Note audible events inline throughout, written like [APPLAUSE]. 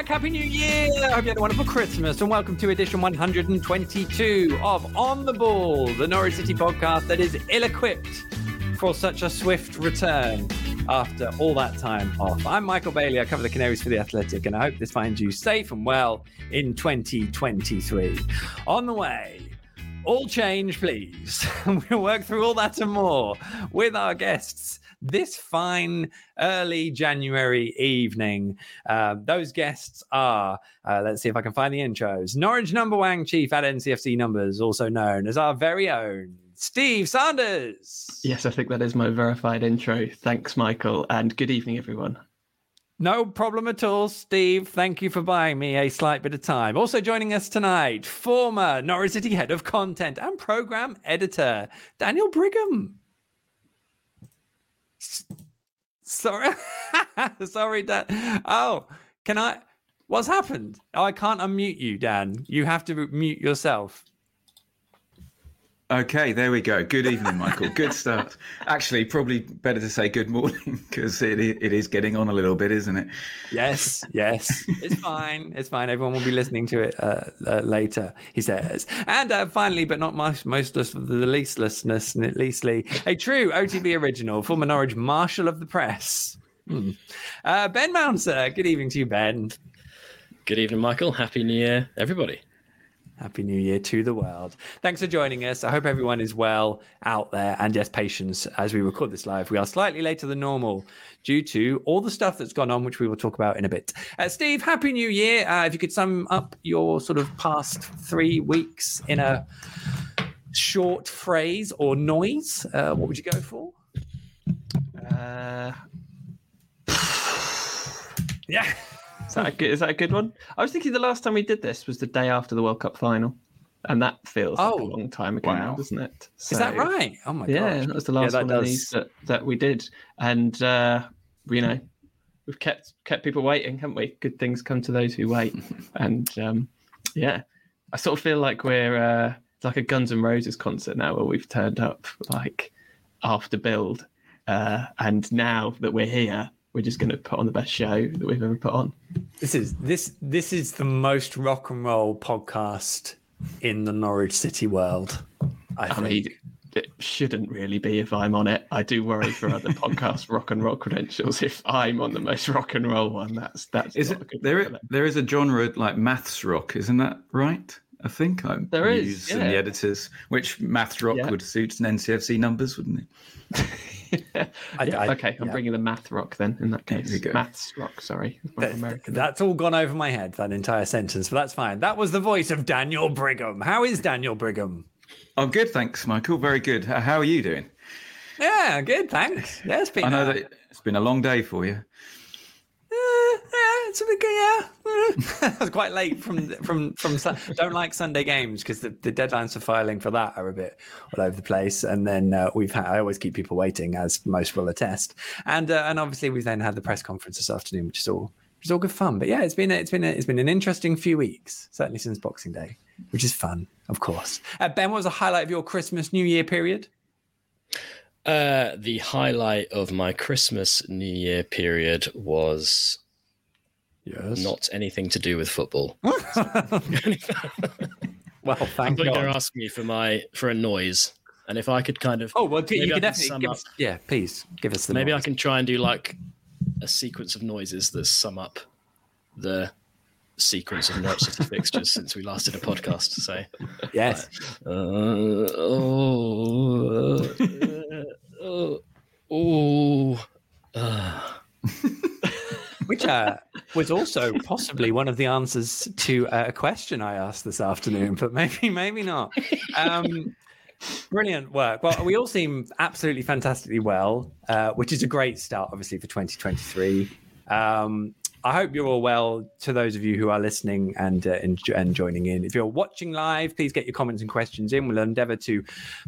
Back. Happy New Year. I hope you had a wonderful Christmas. And welcome to edition 122 of On the Ball, the Norwich City podcast that is ill equipped for such a swift return after all that time off. I'm Michael Bailey. I cover the Canaries for the Athletic, and I hope this finds you safe and well in 2023. On the way, all change, please. [LAUGHS] we'll work through all that and more with our guests this fine early January evening. Uh, those guests are, uh, let's see if I can find the intros Norwich numberwang chief at NCFC Numbers, also known as our very own Steve Sanders. Yes, I think that is my verified intro. Thanks, Michael, and good evening, everyone. No problem at all, Steve. Thank you for buying me a slight bit of time. Also joining us tonight, former Norwich City head of content and program editor, Daniel Brigham. Sorry, [LAUGHS] sorry, Dan. Oh, can I? What's happened? I can't unmute you, Dan. You have to mute yourself. Okay, there we go. Good evening, Michael. Good start. Actually, probably better to say good morning [LAUGHS] because it, it is getting on a little bit, isn't it? Yes, yes. It's fine. It's fine. Everyone will be listening to it uh, uh, later, he says. And uh, finally, but not most, most of the leastlessness, leastly, a true OTB original, former Norwich Marshal of the Press. Hmm. Uh, ben Mouncer, good evening to you, Ben. Good evening, Michael. Happy New Year, everybody. Happy New Year to the world. Thanks for joining us. I hope everyone is well out there. And yes, patience as we record this live. We are slightly later than normal due to all the stuff that's gone on, which we will talk about in a bit. Uh, Steve, Happy New Year. Uh, if you could sum up your sort of past three weeks in a short phrase or noise, uh, what would you go for? Uh... [SIGHS] yeah. Is that, a good, is that a good one? I was thinking the last time we did this was the day after the World Cup final. And that feels oh, like a oh. long time ago wow. now, doesn't it? So, is that right? Oh my god! Yeah, that was the last yeah, one does. of these that, that we did, and uh, you know, we've kept kept people waiting, haven't we? Good things come to those who wait, [LAUGHS] and um, yeah, I sort of feel like we're uh, like a Guns N' Roses concert now, where we've turned up like after build, uh, and now that we're here, we're just going to put on the best show that we've ever put on. This is this this is the most rock and roll podcast in the Norwich City world. I, I mean, it shouldn't really be if I'm on it. I do worry for other podcast [LAUGHS] rock and roll credentials. If I'm on the most rock and roll one, that's that's is it there? Is, there is a genre like maths rock, isn't that right? I think I'm there is yeah. in the editors, which maths rock yeah. would suit an NCFC numbers, wouldn't it? [LAUGHS] [LAUGHS] I, I, okay, I'm yeah. bringing the math rock then. In that case, maths rock. Sorry, that, that's all gone over my head. That entire sentence, but that's fine. That was the voice of Daniel Brigham. How is Daniel Brigham? I'm good, thanks, Michael. Very good. How are you doing? Yeah, good, thanks. Yeah, it's been. I know uh, that it's been a long day for you. Yeah, it's a bit yeah. [LAUGHS] I was quite late from from from. Don't like Sunday games because the, the deadlines for filing for that are a bit all over the place. And then uh, we've had I always keep people waiting, as most will attest. And uh, and obviously we've then had the press conference this afternoon, which is all which is all good fun. But yeah, it's been a, it's been a, it's been an interesting few weeks, certainly since Boxing Day, which is fun, of course. Uh, ben, what was the highlight of your Christmas New Year period? Uh, the highlight of my Christmas New Year period was yes. not anything to do with football. [LAUGHS] [LAUGHS] well, thank you. They're asking me for my for a noise, and if I could kind of oh well, you can definitely give us, yeah, please give us the. Maybe noise. I can try and do like a sequence of noises that sum up the sequence of Norwich City fixtures [LAUGHS] since we last did a podcast. So yes. Uh, oh. Uh, oh. Uh. Which uh, was also possibly one of the answers to a question I asked this afternoon, but maybe, maybe not. Um, brilliant work. Well, we all seem absolutely fantastically well, uh, which is a great start, obviously, for 2023. Um, I hope you're all well. To those of you who are listening and, uh, and, and joining in, if you're watching live, please get your comments and questions in. We'll endeavour to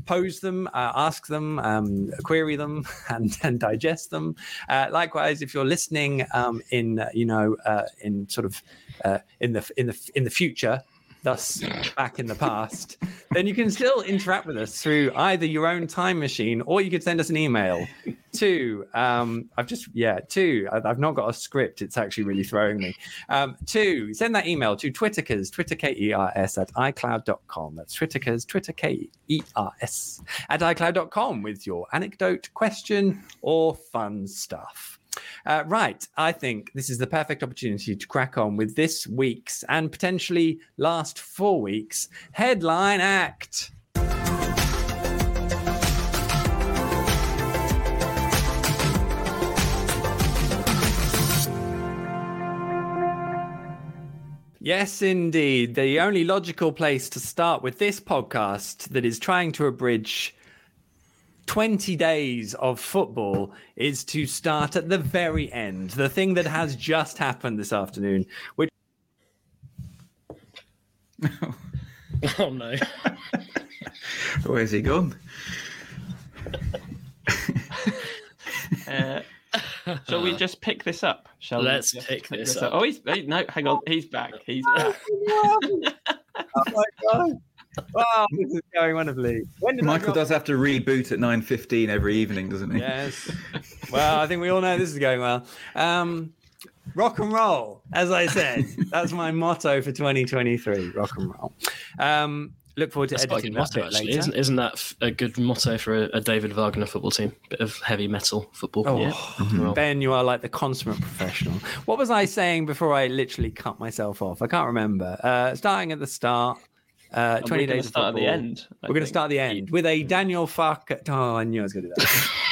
pose them, uh, ask them, um, query them, [LAUGHS] and, and digest them. Uh, likewise, if you're listening um, in uh, you know uh, in sort of uh, in the in the in the future, thus back in the past, then you can still interact with us through either your own time machine or you could send us an email two. Um, I've just yeah, two. I've not got a script. It's actually really throwing me. Um, two. Send that email to Twitterkers, Twitter K E R S at iCloud.com. That's Twitterkers, Twitter K E R S at iCloud.com with your anecdote, question, or fun stuff. Uh, right. I think this is the perfect opportunity to crack on with this week's and potentially last four weeks headline act. Yes, indeed. The only logical place to start with this podcast that is trying to abridge 20 days of football is to start at the very end, the thing that has just happened this afternoon, which. oh no. [LAUGHS] Where's he gone? [LAUGHS] uh, Shall we just pick this up? Shall Let's pick, pick, this, up. up. Oh, he's no. Hang on, he's back. He's back. oh my god! Wow, [LAUGHS] this is going wonderfully. Michael does have to reboot at nine fifteen every evening, doesn't he? Yes. [LAUGHS] Well, I think we all know this is going well. Um, rock and roll, as I said, [LAUGHS] that's my motto for 2023. Rock and roll. Um, look forward to That's editing that motto, bit actually. later. Isn't, isn't that a good motto for a, a, David Wagner football team? Bit of heavy metal football. Oh, yeah. mm-hmm. [LAUGHS] Ben, you are like the consummate professional. What was I saying before I literally cut myself off? I can't remember. Uh, starting at the start, uh, 20 days start at the end. I we're going to start at the end with a Daniel Fuck. Oh, I knew I was going to do that. [LAUGHS]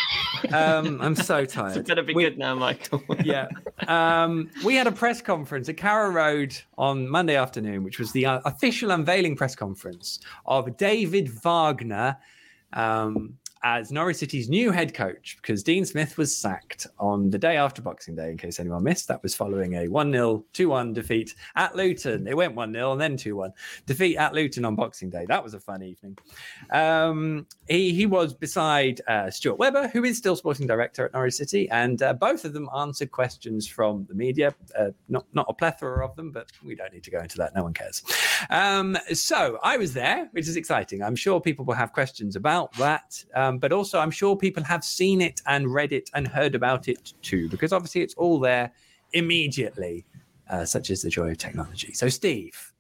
um, I'm so [LAUGHS] tired. It's gonna be we, good now, Michael. [LAUGHS] yeah. Um, we had a press conference at Carrow Road on Monday afternoon, which was the uh, official unveiling press conference of David Wagner. Um, as Norwich City's new head coach because Dean Smith was sacked on the day after Boxing Day, in case anyone missed. That was following a 1 0, 2 1 defeat at Luton. It went 1 0 and then 2 1. Defeat at Luton on Boxing Day. That was a fun evening. Um, he, he was beside uh, Stuart Webber, who is still sporting director at Norwich City, and uh, both of them answered questions from the media. Uh, not, not a plethora of them, but we don't need to go into that. No one cares. Um, so I was there, which is exciting. I'm sure people will have questions about that. Um, but also, I'm sure people have seen it and read it and heard about it too, because obviously it's all there immediately, uh, such as the joy of technology. So, Steve,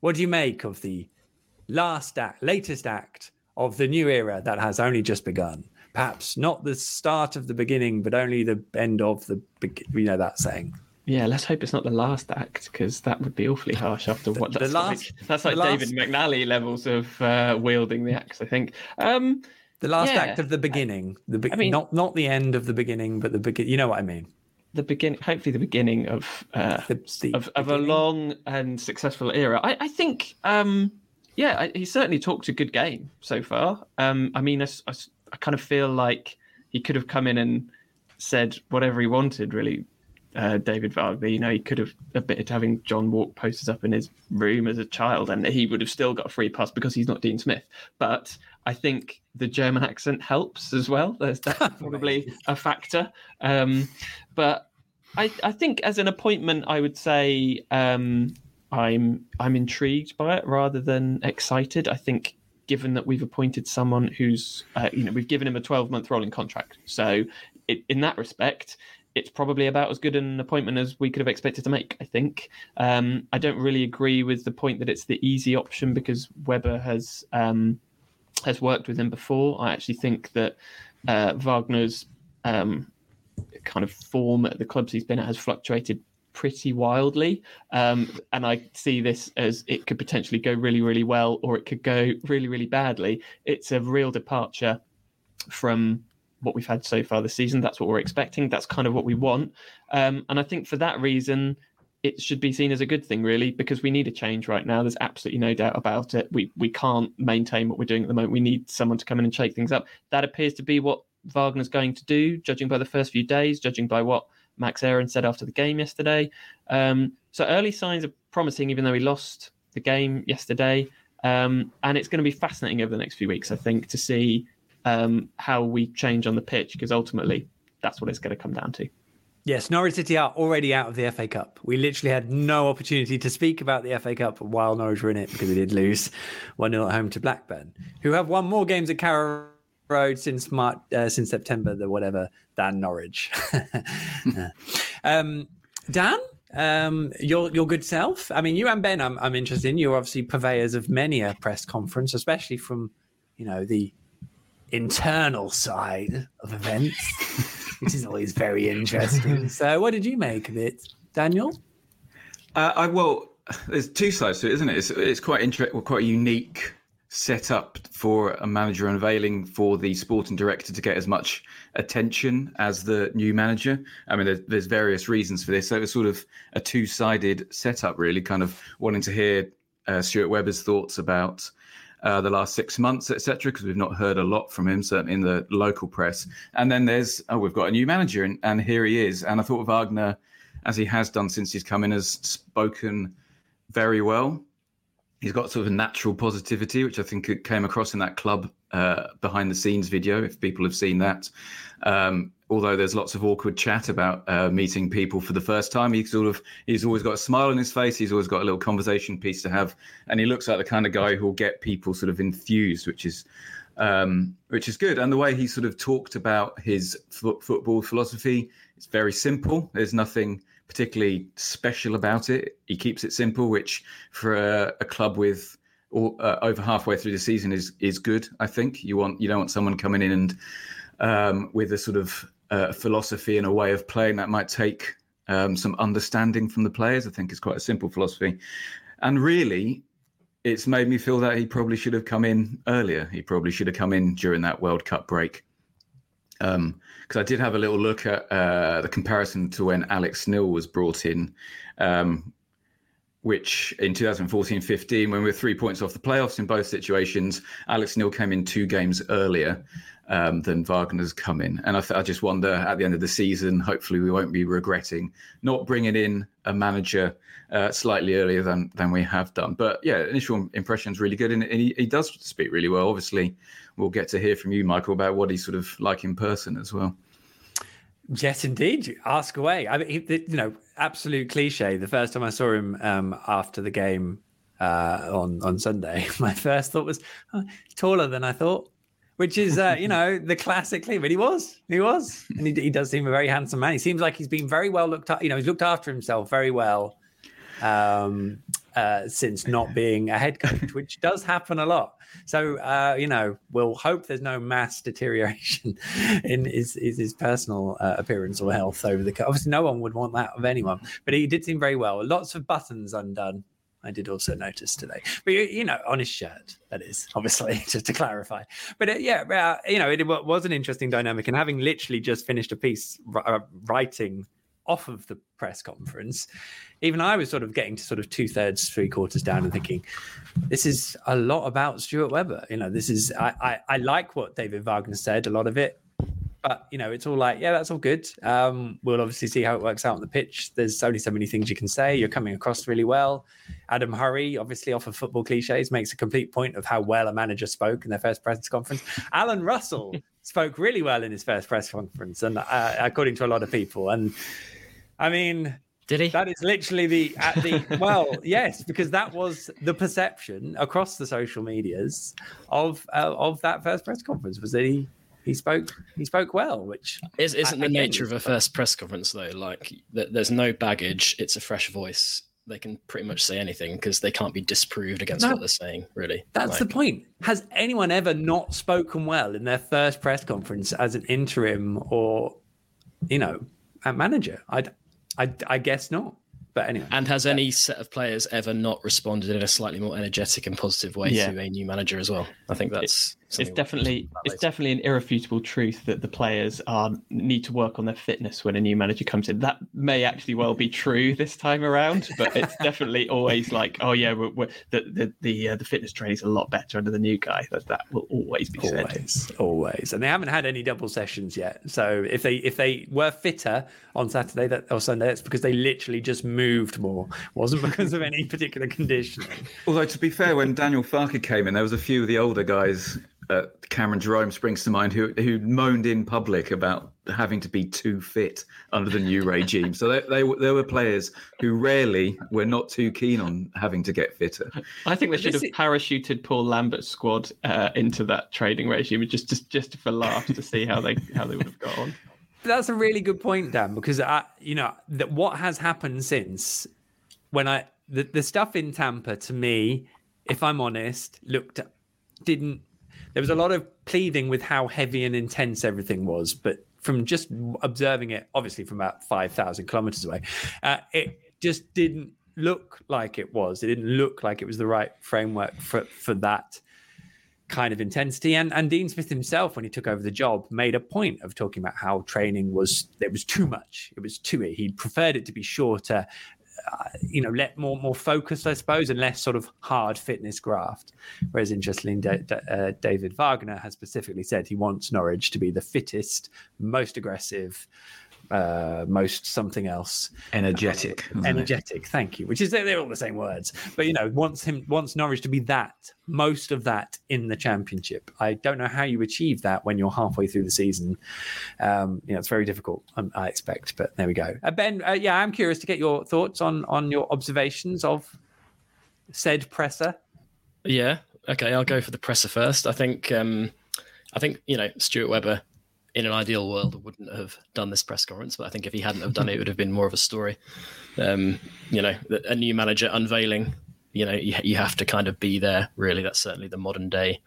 what do you make of the last act, latest act of the new era that has only just begun? Perhaps not the start of the beginning, but only the end of the, you know, that saying. Yeah, let's hope it's not the last act because that would be awfully harsh after what the, that's the last, like. That's like David last... McNally levels of uh, wielding the axe, I think. Um, the last yeah. act of the beginning, the be- I mean, not not the end of the beginning, but the begin. You know what I mean? The beginning, hopefully, the beginning of uh, the, the of, of, a long and successful era. I, I think, um, yeah, I, he certainly talked a good game so far. Um, I mean, I, I, I kind of feel like he could have come in and said whatever he wanted, really, uh, David Wagner. You know, he could have admitted to having John Walk posters up in his room as a child, and he would have still got a free pass because he's not Dean Smith. But I think the German accent helps as well. There's that [LAUGHS] probably a factor. Um, but I, I, think as an appointment, I would say um, I'm I'm intrigued by it rather than excited. I think given that we've appointed someone who's uh, you know we've given him a 12 month rolling contract, so it, in that respect it's probably about as good an appointment as we could have expected to make. I think. Um, I don't really agree with the point that it's the easy option because Webber has um, has worked with him before. I actually think that uh, Wagner's um, kind of form at the clubs he's been at has fluctuated pretty wildly. Um, and I see this as it could potentially go really, really well, or it could go really, really badly. It's a real departure from what we've had so far this season. That's what we're expecting. That's kind of what we want. Um, and I think for that reason, it should be seen as a good thing, really, because we need a change right now. There's absolutely no doubt about it. We we can't maintain what we're doing at the moment. We need someone to come in and shake things up. That appears to be what Wagner's going to do, judging by the first few days, judging by what Max Aarons said after the game yesterday. Um, so early signs are promising, even though he lost the game yesterday. Um, and it's going to be fascinating over the next few weeks, I think, to see um, how we change on the pitch because ultimately that's what it's going to come down to. Yes, Norwich City are already out of the FA Cup. We literally had no opportunity to speak about the FA Cup while Norwich were in it because we did lose [LAUGHS] 1 0 at home to Blackburn, who have won more games at Carrow road since March, uh, since September, the whatever, Dan Norwich. [LAUGHS] um, Dan, um, your your good self. I mean, you and Ben, I'm I'm interested in. You're obviously purveyors of many a press conference, especially from, you know, the internal side of events, [LAUGHS] which is always very interesting. [LAUGHS] so, what did you make of it, Daniel? Uh, I well, there's two sides to it, isn't it? It's, it's quite interesting, quite a unique setup for a manager unveiling for the sporting director to get as much attention as the new manager. I mean, there's, there's various reasons for this. So it's sort of a two sided setup, really, kind of wanting to hear uh, Stuart Webber's thoughts about. Uh, the last six months, etc., because we've not heard a lot from him, certainly in the local press. And then there's, oh, we've got a new manager, and, and here he is. And I thought Wagner, as he has done since he's come in, has spoken very well he's got sort of a natural positivity, which I think came across in that club uh, behind the scenes video. If people have seen that, um, although there's lots of awkward chat about uh, meeting people for the first time, he sort of he's always got a smile on his face. He's always got a little conversation piece to have, and he looks like the kind of guy who will get people sort of enthused, which is. Um, which is good, and the way he sort of talked about his football philosophy, it's very simple. There's nothing particularly special about it. He keeps it simple, which for a, a club with or, uh, over halfway through the season is is good. I think you want you don't want someone coming in and um, with a sort of uh, philosophy and a way of playing that might take um, some understanding from the players. I think it's quite a simple philosophy, and really. It's made me feel that he probably should have come in earlier. He probably should have come in during that World Cup break because um, I did have a little look at uh, the comparison to when Alex Neil was brought in, um, which in 2014-15, when we were three points off the playoffs in both situations, Alex Neil came in two games earlier um, than Wagner's come in, and I, th- I just wonder at the end of the season, hopefully we won't be regretting not bringing in a manager uh, slightly earlier than than we have done. But yeah, initial impressions really good, and, and he, he does speak really well. Obviously we'll get to hear from you, Michael, about what he's sort of like in person as well. Yes, indeed. Ask away. I mean, you know, absolute cliche. The first time I saw him um, after the game uh, on on Sunday, [LAUGHS] my first thought was oh, taller than I thought, which is uh, you know the classically. But he was, he was, and he, he does seem a very handsome man. He seems like he's been very well looked at. You know, he's looked after himself very well um, uh, since not being a head coach, which does happen a lot. So uh, you know, we'll hope there's no mass deterioration [LAUGHS] in his his, his personal uh, appearance or health over the. Course obviously, no one would want that of anyone, but he did seem very well. Lots of buttons undone. I did also notice today, but you know, on his shirt, that is obviously [LAUGHS] just to clarify. But uh, yeah, uh, you know, it was an interesting dynamic, and having literally just finished a piece uh, writing off of the press conference, even I was sort of getting to sort of two thirds, three quarters down and thinking, this is a lot about Stuart Webber. You know, this is, I, I, I like what David Wagner said, a lot of it, but you know, it's all like, yeah, that's all good. Um, we'll obviously see how it works out on the pitch. There's only so many things you can say. You're coming across really well. Adam Hurrey, obviously off of football cliches, makes a complete point of how well a manager spoke in their first press conference. Alan Russell spoke really well in his first press conference, and uh, according to a lot of people, and I mean, did he? That is literally the at the well, [LAUGHS] yes, because that was the perception across the social medias of uh, of that first press conference was that he he spoke he spoke well, which is, isn't the nature of a first press conference though. Like there's no baggage; it's a fresh voice. They can pretty much say anything because they can't be disproved against no, what they're saying. Really, that's like, the point. Has anyone ever not spoken well in their first press conference as an interim or, you know, a manager? I I, I guess not. But anyway. And has yeah. any set of players ever not responded in a slightly more energetic and positive way yeah. to a new manager as well? I think that's it's definitely it's definitely an irrefutable truth that the players are need to work on their fitness when a new manager comes in. That may actually well be true this time around, but it's definitely always like, oh yeah, we're, we're, the the the, uh, the fitness training is a lot better under the new guy. That that will always be always, said. Always, and they haven't had any double sessions yet. So if they if they were fitter on Saturday that or Sunday, that's because they literally just moved more. It wasn't because of any particular condition. [LAUGHS] Although to be fair, when Daniel Farke came in, there was a few of the older guys uh, Cameron Jerome springs to mind, who who moaned in public about having to be too fit under the new regime. So they, they there were players who rarely were not too keen on having to get fitter. I think they should have parachuted Paul Lambert's squad uh, into that trading regime just just just for laughs to see how they how they would have got on. That's a really good point, Dan, because I, you know that what has happened since when I the, the stuff in Tampa to me, if I'm honest, looked didn't there was a lot of pleading with how heavy and intense everything was, but from just observing it, obviously from about 5,000 kilometers away, uh, it just didn't look like it was. It didn't look like it was the right framework for, for that kind of intensity. And, and Dean Smith himself, when he took over the job, made a point of talking about how training was, it was too much. It was too, he preferred it to be shorter uh, you know, let more more focused, I suppose, and less sort of hard fitness graft. Whereas, interestingly, uh, David Wagner has specifically said he wants Norwich to be the fittest, most aggressive, uh, most something else. Energetic. energetic. It? Thank you. Which is they're all the same words, but you know, wants him wants Norwich to be that most of that in the championship. I don't know how you achieve that when you're halfway through the season. Um, you know, it's very difficult. Um, I expect, but there we go. Uh, ben, uh, yeah, I'm curious to get your thoughts on on your observations of said presser. Yeah. Okay, I'll go for the presser first. I think. Um, I think you know Stuart Webber in an ideal world wouldn't have done this press conference, but I think if he hadn't have done it, it would have been more of a story. Um, you know, a new manager unveiling. You know, you, you have to kind of be there. Really, that's certainly the modern day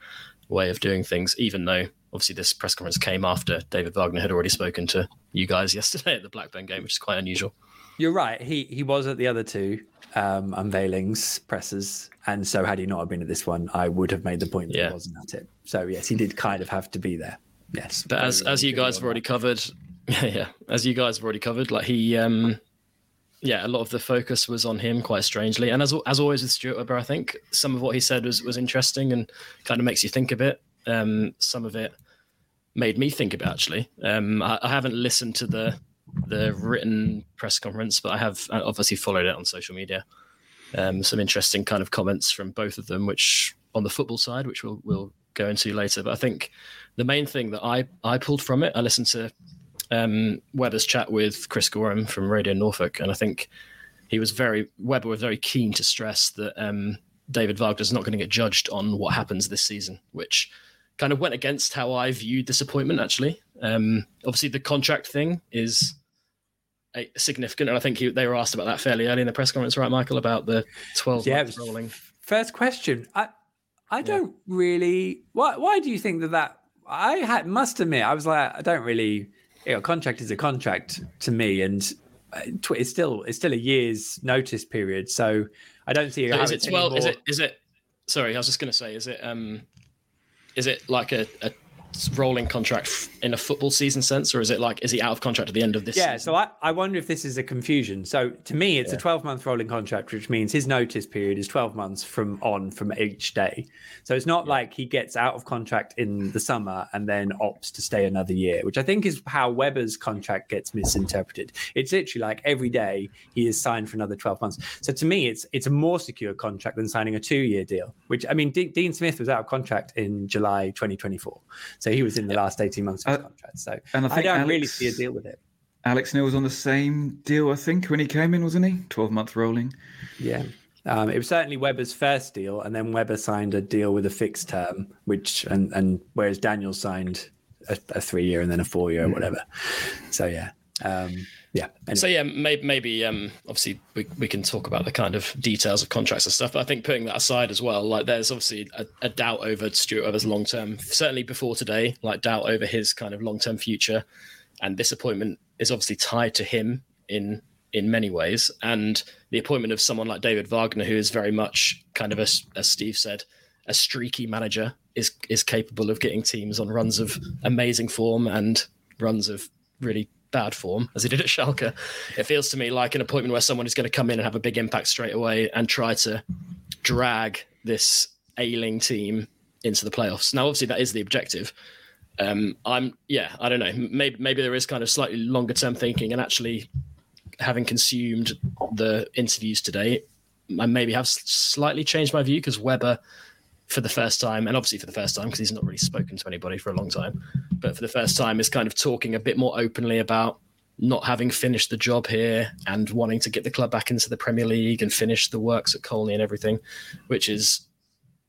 way of doing things. Even though obviously this press conference came after David Wagner had already spoken to you guys [LAUGHS] yesterday at the Blackburn game, which is quite unusual. You're right. He he was at the other two um, unveilings, presses, and so had he not been at this one, I would have made the point that yeah. he wasn't at it. So yes, he did kind of have to be there. Yes, but as as you guys have already covered, [LAUGHS] yeah, as you guys have already covered, like he, um, yeah, a lot of the focus was on him, quite strangely, and as as always with Stuart Webber, I think some of what he said was was interesting and kind of makes you think a bit. Um, some of it made me think about actually. Um, I, I haven't listened to the the written press conference, but I have obviously followed it on social media. Um, some interesting kind of comments from both of them, which on the football side, which we'll we'll go into later. But I think the main thing that I I pulled from it, I listened to um, Webber's chat with Chris Goreham from Radio Norfolk, and I think he was very Webber was very keen to stress that um, David Wagner's not going to get judged on what happens this season, which kind of went against how I viewed this appointment. Actually, um, obviously the contract thing is a, significant, and I think he, they were asked about that fairly early in the press conference, right, Michael, about the twelve yeah, rolling. First question. I, I don't really. Why? Why do you think that that? I had must admit, I was like, I don't really. You know, contract is a contract to me, and uh, it's still it's still a year's notice period. So I don't see. So is it twelve? Is it? Is it? Sorry, I was just going to say, is it? Um, is it like a, a rolling contract in a football season sense, or is it like is he out of contract at the end of this? Yeah, season? so I, I wonder if this is a confusion. So to me, it's yeah. a 12 month rolling contract, which means his notice period is 12 months from on from each day. So it's not yeah. like he gets out of contract in the summer and then opts to stay another year, which I think is how Webber's contract gets misinterpreted. It's literally like every day he is signed for another 12 months. So to me, it's it's a more secure contract than signing a two year deal. Which I mean, D- Dean Smith was out of contract in July 2024. So he was in the yeah. last 18 months of his uh, contract. So and I, I don't Alex, really see a deal with it. Alex Neil was on the same deal, I think, when he came in, wasn't he? 12 month rolling. Yeah. Um, it was certainly Webber's first deal, and then Webber signed a deal with a fixed term, which and and whereas Daniel signed a, a three year and then a four year or hmm. whatever. So yeah, um, yeah. Anyway. So yeah, maybe, maybe um, obviously we, we can talk about the kind of details of contracts and stuff, but I think putting that aside as well, like there's obviously a, a doubt over Stuart Webber's long term, certainly before today, like doubt over his kind of long term future, and this appointment is obviously tied to him in in many ways, and the appointment of someone like David Wagner, who is very much kind of a, as Steve said, a streaky manager, is is capable of getting teams on runs of amazing form and runs of really bad form as he did at Schalke. It feels to me like an appointment where someone is going to come in and have a big impact straight away and try to drag this ailing team into the playoffs. Now, obviously, that is the objective. Um, I'm, yeah, I don't know. Maybe maybe there is kind of slightly longer term thinking, and actually, having consumed the interviews today, I maybe have slightly changed my view because Webber for the first time, and obviously for the first time because he's not really spoken to anybody for a long time, but for the first time is kind of talking a bit more openly about not having finished the job here and wanting to get the club back into the Premier League and finish the works at Colney and everything, which is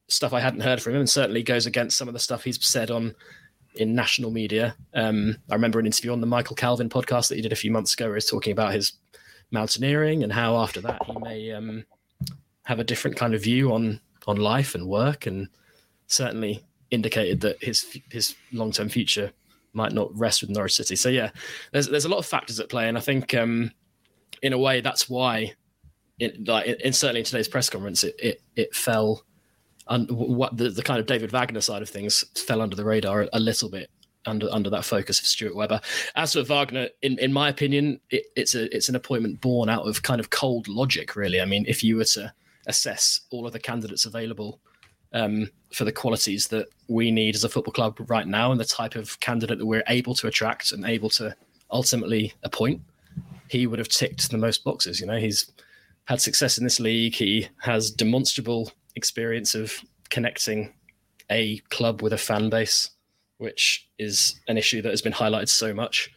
stuff I hadn't heard from him and certainly goes against some of the stuff he's said on in national media. Um, I remember an interview on the Michael Calvin podcast that he did a few months ago where he's talking about his mountaineering and how after that he may um, have a different kind of view on on life and work, and certainly indicated that his his long term future might not rest with Norwich City. So yeah, there's there's a lot of factors at play, and I think um, in a way that's why, it, like in, certainly in today's press conference, it it, it fell. And what the, the kind of David Wagner side of things fell under the radar a, a little bit under under that focus of Stuart Webber. As for Wagner, in, in my opinion, it, it's a it's an appointment born out of kind of cold logic, really. I mean, if you were to assess all of the candidates available um, for the qualities that we need as a football club right now and the type of candidate that we're able to attract and able to ultimately appoint, he would have ticked the most boxes. You know, he's had success in this league. He has demonstrable experience of connecting a club with a fan base, which is an issue that has been highlighted so much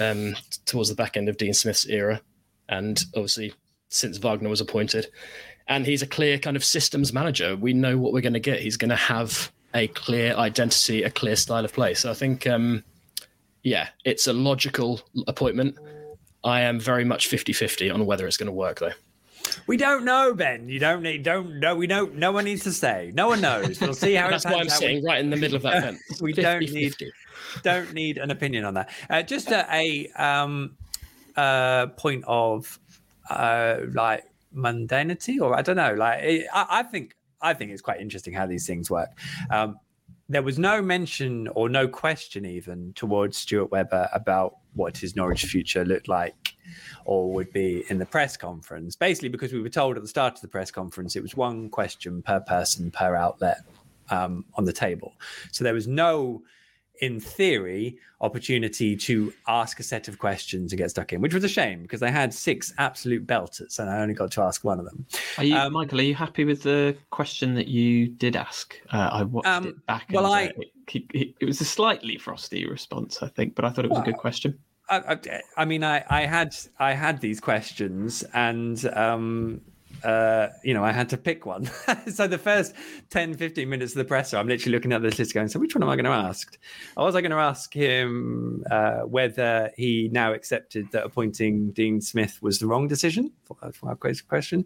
um, towards the back end of Dean Smith's era. And obviously, since Wagner was appointed, and he's a clear kind of systems manager. We know what we're going to get. He's going to have a clear identity, a clear style of play. So I think, um, yeah, it's a logical appointment. I am very much 50-50 on whether it's going to work, though. We don't know, Ben. You don't need. Don't know. We don't. No one needs to say. No one knows. We'll see how. [LAUGHS] That's why I'm sitting right in the middle of that fence. [LAUGHS] we 50, don't need. 50. Don't need an opinion on that. Uh, just a, a um, uh, point of uh, like mundanity, or I don't know. Like it, I, I, think I think it's quite interesting how these things work. Um, there was no mention or no question even towards Stuart Webber about what his Norwich future looked like or would be in the press conference. Basically, because we were told at the start of the press conference it was one question per person per outlet um, on the table. So there was no in theory, opportunity to ask a set of questions and get stuck in, which was a shame because I had six absolute belters and I only got to ask one of them. Are you, um, Michael? Are you happy with the question that you did ask? Uh, I watched um, it back. Well, I it, it, it, was a slightly frosty response, I think, but I thought it was well, a good question. I, I, I, mean, I, I had I had these questions, and um, uh, you know, I had to pick one. [LAUGHS] so the first 10, 15 minutes of the presser, I'm literally looking at this list going, so which one am I going to ask? Or was I going to ask him uh, whether he now accepted that appointing Dean Smith was the wrong decision? For our question.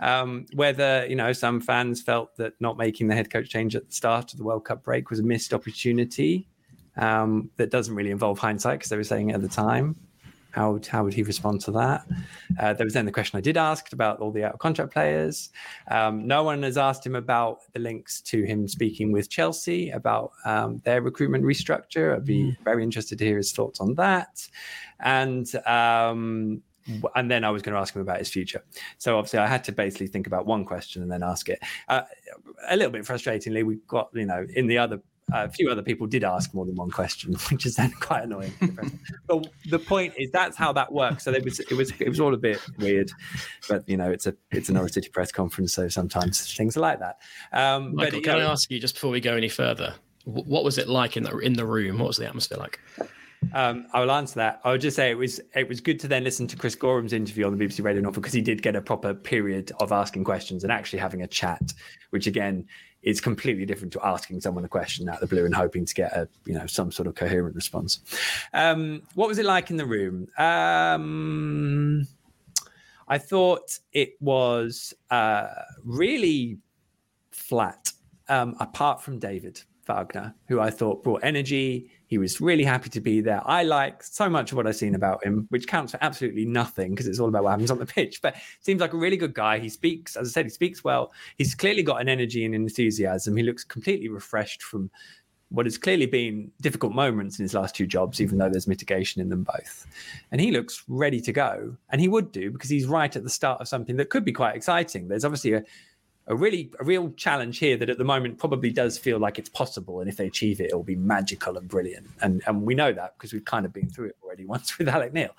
Um, whether, you know, some fans felt that not making the head coach change at the start of the World Cup break was a missed opportunity um, that doesn't really involve hindsight because they were saying it at the time. How would, how would he respond to that? Uh, there was then the question I did ask about all the out of contract players. Um, no one has asked him about the links to him speaking with Chelsea about um, their recruitment restructure. I'd be mm. very interested to hear his thoughts on that. And um, and then I was going to ask him about his future. So obviously, I had to basically think about one question and then ask it. Uh, a little bit frustratingly, we got you know in the other a few other people did ask more than one question, [LAUGHS] which is then quite annoying. [LAUGHS] but the point is that's how that works. So it was it was it was all a bit weird, but you know it's a it's an Norwich City press conference, so sometimes things are like that. Um, Michael, but, can know, I ask you just before we go any further, what was it like in the in the room? What was the atmosphere like? Um, I will answer that. I would just say it was it was good to then listen to Chris Goreham's interview on the BBC Radio Norfolk because he did get a proper period of asking questions and actually having a chat, which again is completely different to asking someone a question out of the blue and hoping to get a you know some sort of coherent response. Um, what was it like in the room? Um, I thought it was uh, really flat, um, apart from David Wagner, who I thought brought energy he was really happy to be there. I like so much of what I've seen about him, which counts for absolutely nothing because it's all about what happens on the [LAUGHS] pitch. But seems like a really good guy. He speaks, as I said, he speaks well. He's clearly got an energy and enthusiasm. He looks completely refreshed from what has clearly been difficult moments in his last two jobs, even though there's mitigation in them both. And he looks ready to go. And he would do because he's right at the start of something that could be quite exciting. There's obviously a a really a real challenge here that at the moment probably does feel like it's possible and if they achieve it it'll be magical and brilliant and and we know that because we've kind of been through it already [LAUGHS] once with Alex Neil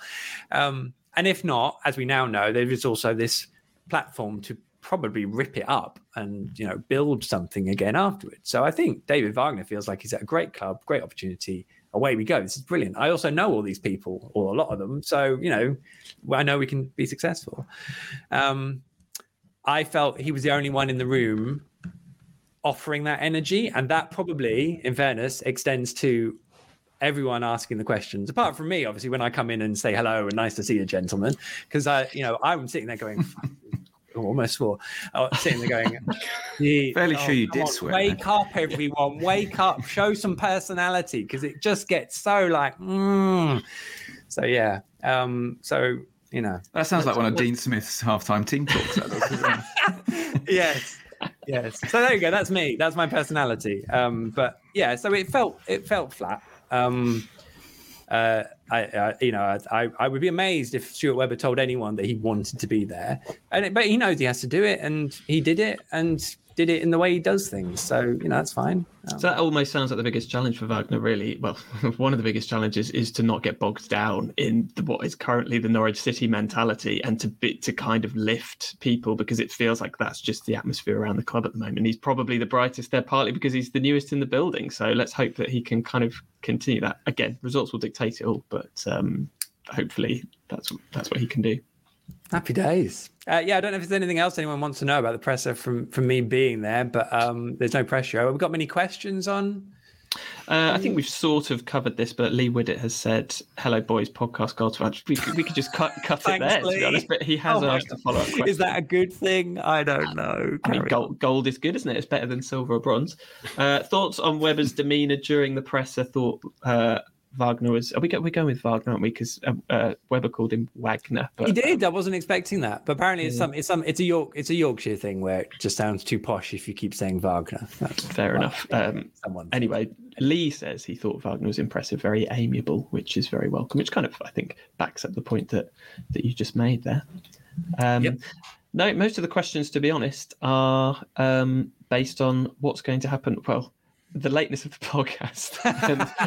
um, and if not as we now know there is also this platform to probably rip it up and you know build something again afterwards. So I think David Wagner feels like he's at a great club, great opportunity. Away we go. This is brilliant. I also know all these people, or a lot of them. So you know, I know we can be successful. Um, I felt he was the only one in the room offering that energy, and that probably, in fairness, extends to everyone asking the questions, apart from me, obviously, when I come in and say hello and nice to see you, gentlemen, because I, you know, I'm sitting there going, [LAUGHS] almost swore, oh, sitting there going, fairly oh, sure you did on, swear. Wake up, everyone, wake up, show some personality, because it just gets so like, mm. so yeah, um, so you know, that sounds like one of Dean Smith's halftime team talks. [LAUGHS] yes. Yes. So there you go. That's me. That's my personality. Um, but yeah, so it felt it felt flat. Um, uh, I, I, you know, I, I would be amazed if Stuart Webber told anyone that he wanted to be there, and it, but he knows he has to do it, and he did it, and did it in the way he does things. So you know that's fine. Um, so that almost sounds like the biggest challenge for Wagner. Really, well, [LAUGHS] one of the biggest challenges is to not get bogged down in the, what is currently the Norwich City mentality, and to be, to kind of lift people because it feels like that's just the atmosphere around the club at the moment. He's probably the brightest there, partly because he's the newest in the building. So let's hope that he can kind of continue that. Again, results will dictate it all, but um, hopefully that's that's what he can do. Happy days. Uh, yeah, I don't know if there's anything else anyone wants to know about the presser from from me being there, but um, there's no pressure. Have we got many questions on? Uh, I think we've sort of covered this, but Lee Widdett has said, "Hello, boys, podcast gold." We, we could just cut cut Thanks, it there, Lee. to be honest. But he has oh asked a follow up question. Is that a good thing? I don't know. I mean, gold, gold, is good, isn't it? It's better than silver or bronze. Uh, thoughts on Webber's demeanour during the presser? Thought uh, Wagner was. Are we we're going with Wagner, aren't we? Because uh, uh, Webber called him Wagner. But, he did. I wasn't expecting that. But apparently, it's some. It's some. It's a York. It's a Yorkshire thing where it just sounds too posh if you keep saying Wagner. That's Fair enough. Um, anyway, Lee says he thought Wagner was impressive, very amiable, which is very welcome. Which kind of, I think, backs up the point that that you just made there. Um, yep. No, most of the questions, to be honest, are um, based on what's going to happen. Well, the lateness of the [LAUGHS] podcast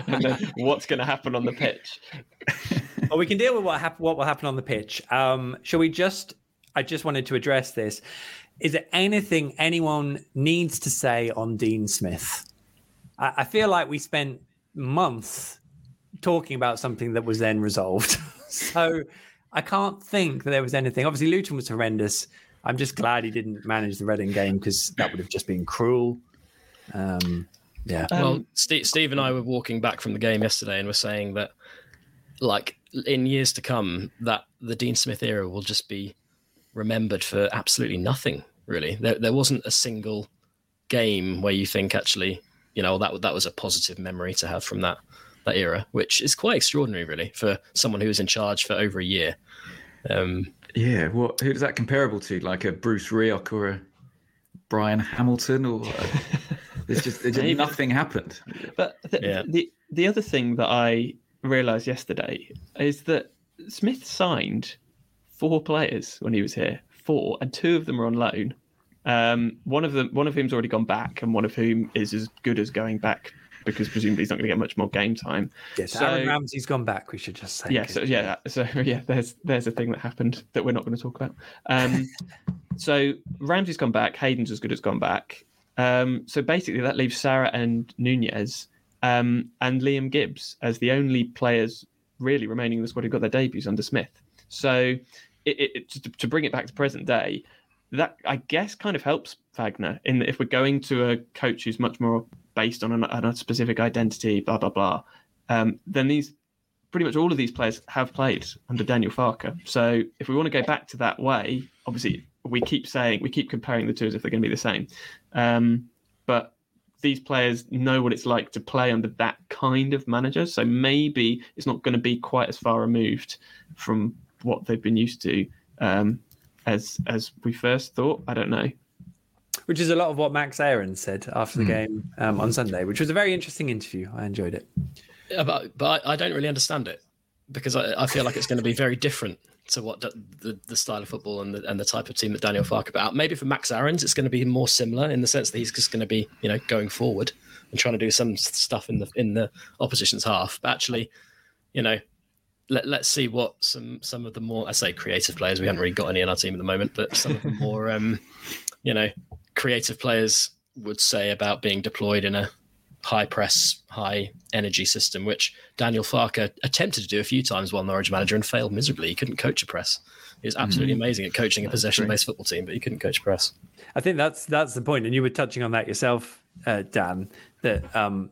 and, and what's going to happen on the pitch. well, we can deal with what hap- what will happen on the pitch. Um, shall we just? I just wanted to address this. Is there anything anyone needs to say on Dean Smith? I, I feel like we spent months talking about something that was then resolved. [LAUGHS] so I can't think that there was anything. Obviously, Luton was horrendous. I'm just glad he didn't manage the Reading game because that would have just been cruel. Um, yeah. Um, well, Steve, Steve and I were walking back from the game yesterday and were saying that, like, in years to come, that the Dean Smith era will just be remembered for absolutely nothing, really. There, there wasn't a single game where you think, actually, you know, that, that was a positive memory to have from that, that era, which is quite extraordinary, really, for someone who was in charge for over a year. Um, yeah, what who is that comparable to? Like a Bruce Rioch or a Bryan Hamilton or [LAUGHS] There's just, there's just nothing happened. But the, yeah. the the other thing that I realised yesterday is that Smith signed four players when he was here, four, and two of them are on loan. Um, one of them, one of whom's already gone back, and one of whom is as good as going back because presumably he's not going to get much more game time. Yes, so, Aaron Ramsey's gone back. We should just say. Yeah, so yeah, so [LAUGHS] yeah, there's there's a thing that happened that we're not going to talk about. Um, [LAUGHS] so Ramsey's gone back. Hayden's as good as gone back. Um, so basically, that leaves Sara and Nunez um, and Liam Gibbs as the only players really remaining in the squad who got their debuts under Smith. So it, it, to, to, bring it back to present day, that I guess kind of helps Wagner in that if we're going to a coach who's much more based on, an, on a specific identity, blah blah blah, um, then these pretty much all of these players have played under Daniel Farke. So if we want to go back to that way, obviously we keep saying we keep comparing the two as if they're going to be the same. Um, but these players know what it's like to play under that kind of manager. So maybe it's not going to be quite as far removed from what they've been used to um, as as we first thought. I don't know. Which is a lot of what Max Aarons said after the mm. game um, on Sunday, which was a very interesting interview. I enjoyed it. Yeah, but but I don't really understand it because I, I feel like it's going to be very different to what the, the, the, style of football and the, and the type of team that Daniel Farke about. Maybe for Max Aarons, it's going to be more similar in the sense that he's just going to be, you know, going forward and trying to do some stuff in the in the opposition's half. But actually, you know, let, let's see what some some of the more I say creative players. We haven't really got any in our team at the moment, but some of the [LAUGHS] more um, you know creative players would say about being deployed in a high press, high energy system, which Daniel Farke attempted to do a few times while Norwich manager and failed miserably. He couldn't coach a press. He was absolutely mm. amazing at coaching a possession based football team, but he couldn't coach press. I think that's that's the point, and you were touching on that yourself, uh, Dan. That um,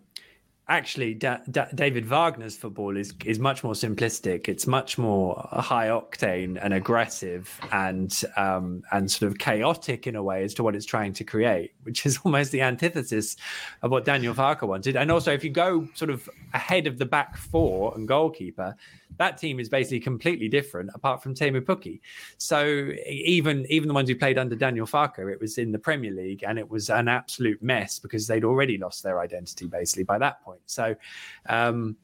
actually da- da- David Wagner's football is is much more simplistic. It's much more high octane and aggressive and um, and sort of chaotic in a way as to what it's trying to create, which is [LAUGHS] almost the antithesis of what Daniel Farke wanted. And also, if you go sort of ahead of the back four and goalkeeper, that team is basically completely different apart from Teemu Pukki. So even even the ones who played under Daniel Farke, it was in the Premier League and it was an absolute mess because they'd already lost their identity basically by that point. So um,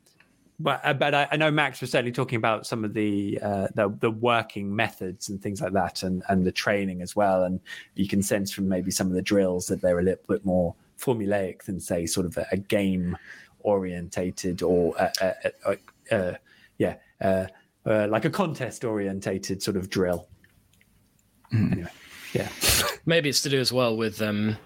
but uh, but I, I, know Max was certainly talking about some of the, uh, the, the working methods and things like that, and and the training as well. And you can sense from maybe some of the drills that they're a little bit more formulaic than say sort of a, a game orientated or a, a, yeah, uh, uh, like a contest orientated sort of drill. Mm. Anyway, yeah. [LAUGHS] Maybe it's to do as well with um,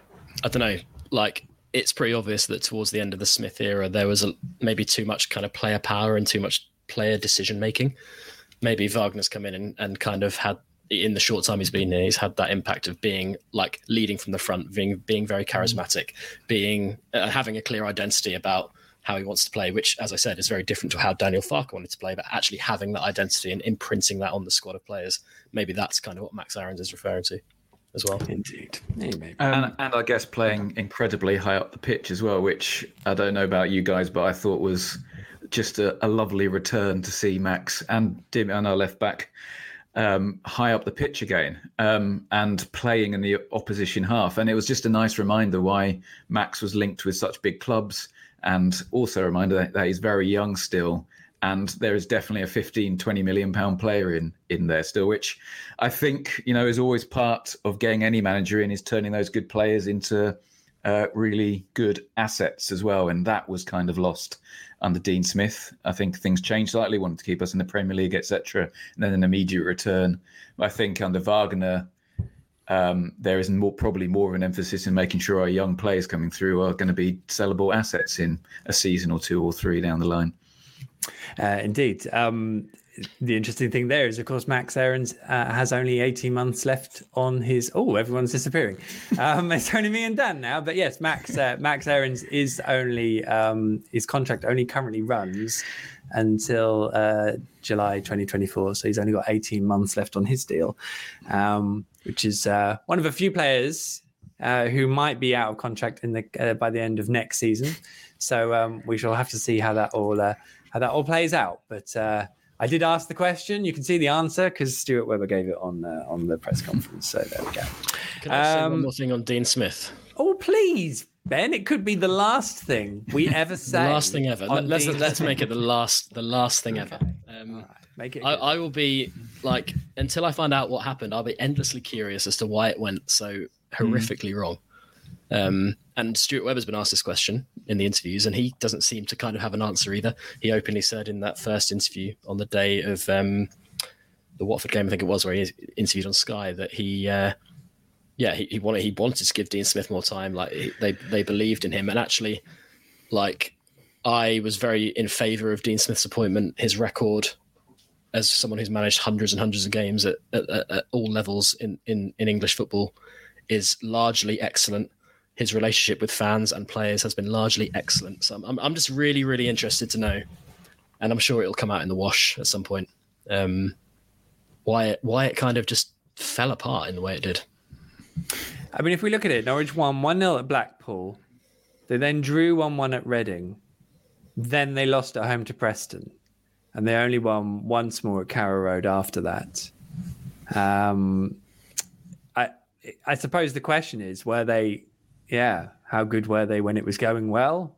I don't know, like it's pretty obvious that towards the end of the Smith era there was a, maybe too much kind of player power and too much player decision making. Maybe Wagner's come in and, and kind of had in the short time he's been here, he's had that impact of being like leading from the front, being being very charismatic, being uh, having a clear identity about how he wants to play, which, as I said, is very different to how Daniel Farke wanted to play, but actually having that identity and imprinting that on the squad of players, maybe that's kind of what Max Aarons is referring to as well. Indeed. and, and I guess playing incredibly high up the pitch as well, which I don't know about you guys, but I thought was just a, a lovely return to see Max and Dimian, our left back, um, high up the pitch again um, and playing in the opposition half. And it was just a nice reminder why Max was linked with such big clubs and also a reminder that, that he's very young still. And there is definitely a 15 20 million pound player in in there still which i think you know is always part of getting any manager in is turning those good players into uh, really good assets as well. And that was kind of lost under dean smith. I think things changed slightly wanted to keep us in the premier league etc and then an immediate return. I think under wagner um, there is more, probably more of an emphasis in making sure our young players coming through are going to be sellable assets in a season or two or three down the line. Uh, indeed. Um, the interesting thing there is, of course, Max Aarons uh, has only 18 months left on his. Oh, everyone's disappearing. Um, it's only me and Dan now. But yes, Max uh, Max Aarons is only um, his contract only currently runs until uh, July 2024. So he's only got 18 months left on his deal, um, which is uh, one of a few players uh, who might be out of contract in the uh, by the end of next season. So um, we shall have to see how that all uh, how that all plays out. But uh, I did ask the question. You can see the answer because Stuart Webber gave it on on the press conference. So there we go. Can I um, say one um, more thing on Dean Smith? Oh, please, Ben, it could be the last thing we ever say. [LAUGHS] the last thing ever. Let, us let's make it the last the last thing okay. ever. Um. Make it. I, I, will be like until I find out what happened. I'll be endlessly curious as to why it went so horrifically mm. wrong. Um, and Stuart Webber's been asked this question in the interviews, and he doesn't seem to kind of have an answer either. He openly said in that first interview on the day of um, the Watford game, I think it was, where he interviewed on Sky, that he. Uh, yeah, he, he wanted he wanted to give Dean Smith more time. Like he, they they believed in him, and actually, like I was very in favour of Dean Smith's appointment. His record as someone who's managed hundreds and hundreds of games at, at, at all levels in, in, in English football is largely excellent. His relationship with fans and players has been largely excellent. So I'm, I'm just really, really interested to know, and I'm sure it'll come out in the wash at some point, um, why it, why it kind of just fell apart in the way it did. I mean, if we look at it, Norwich won 1 0 at Blackpool. They then drew 1 1 at Reading. Then they lost at home to Preston. And they only won once more at Carrow Road after that. Um, I, I suppose the question is were they, yeah, how good were they when it was going well?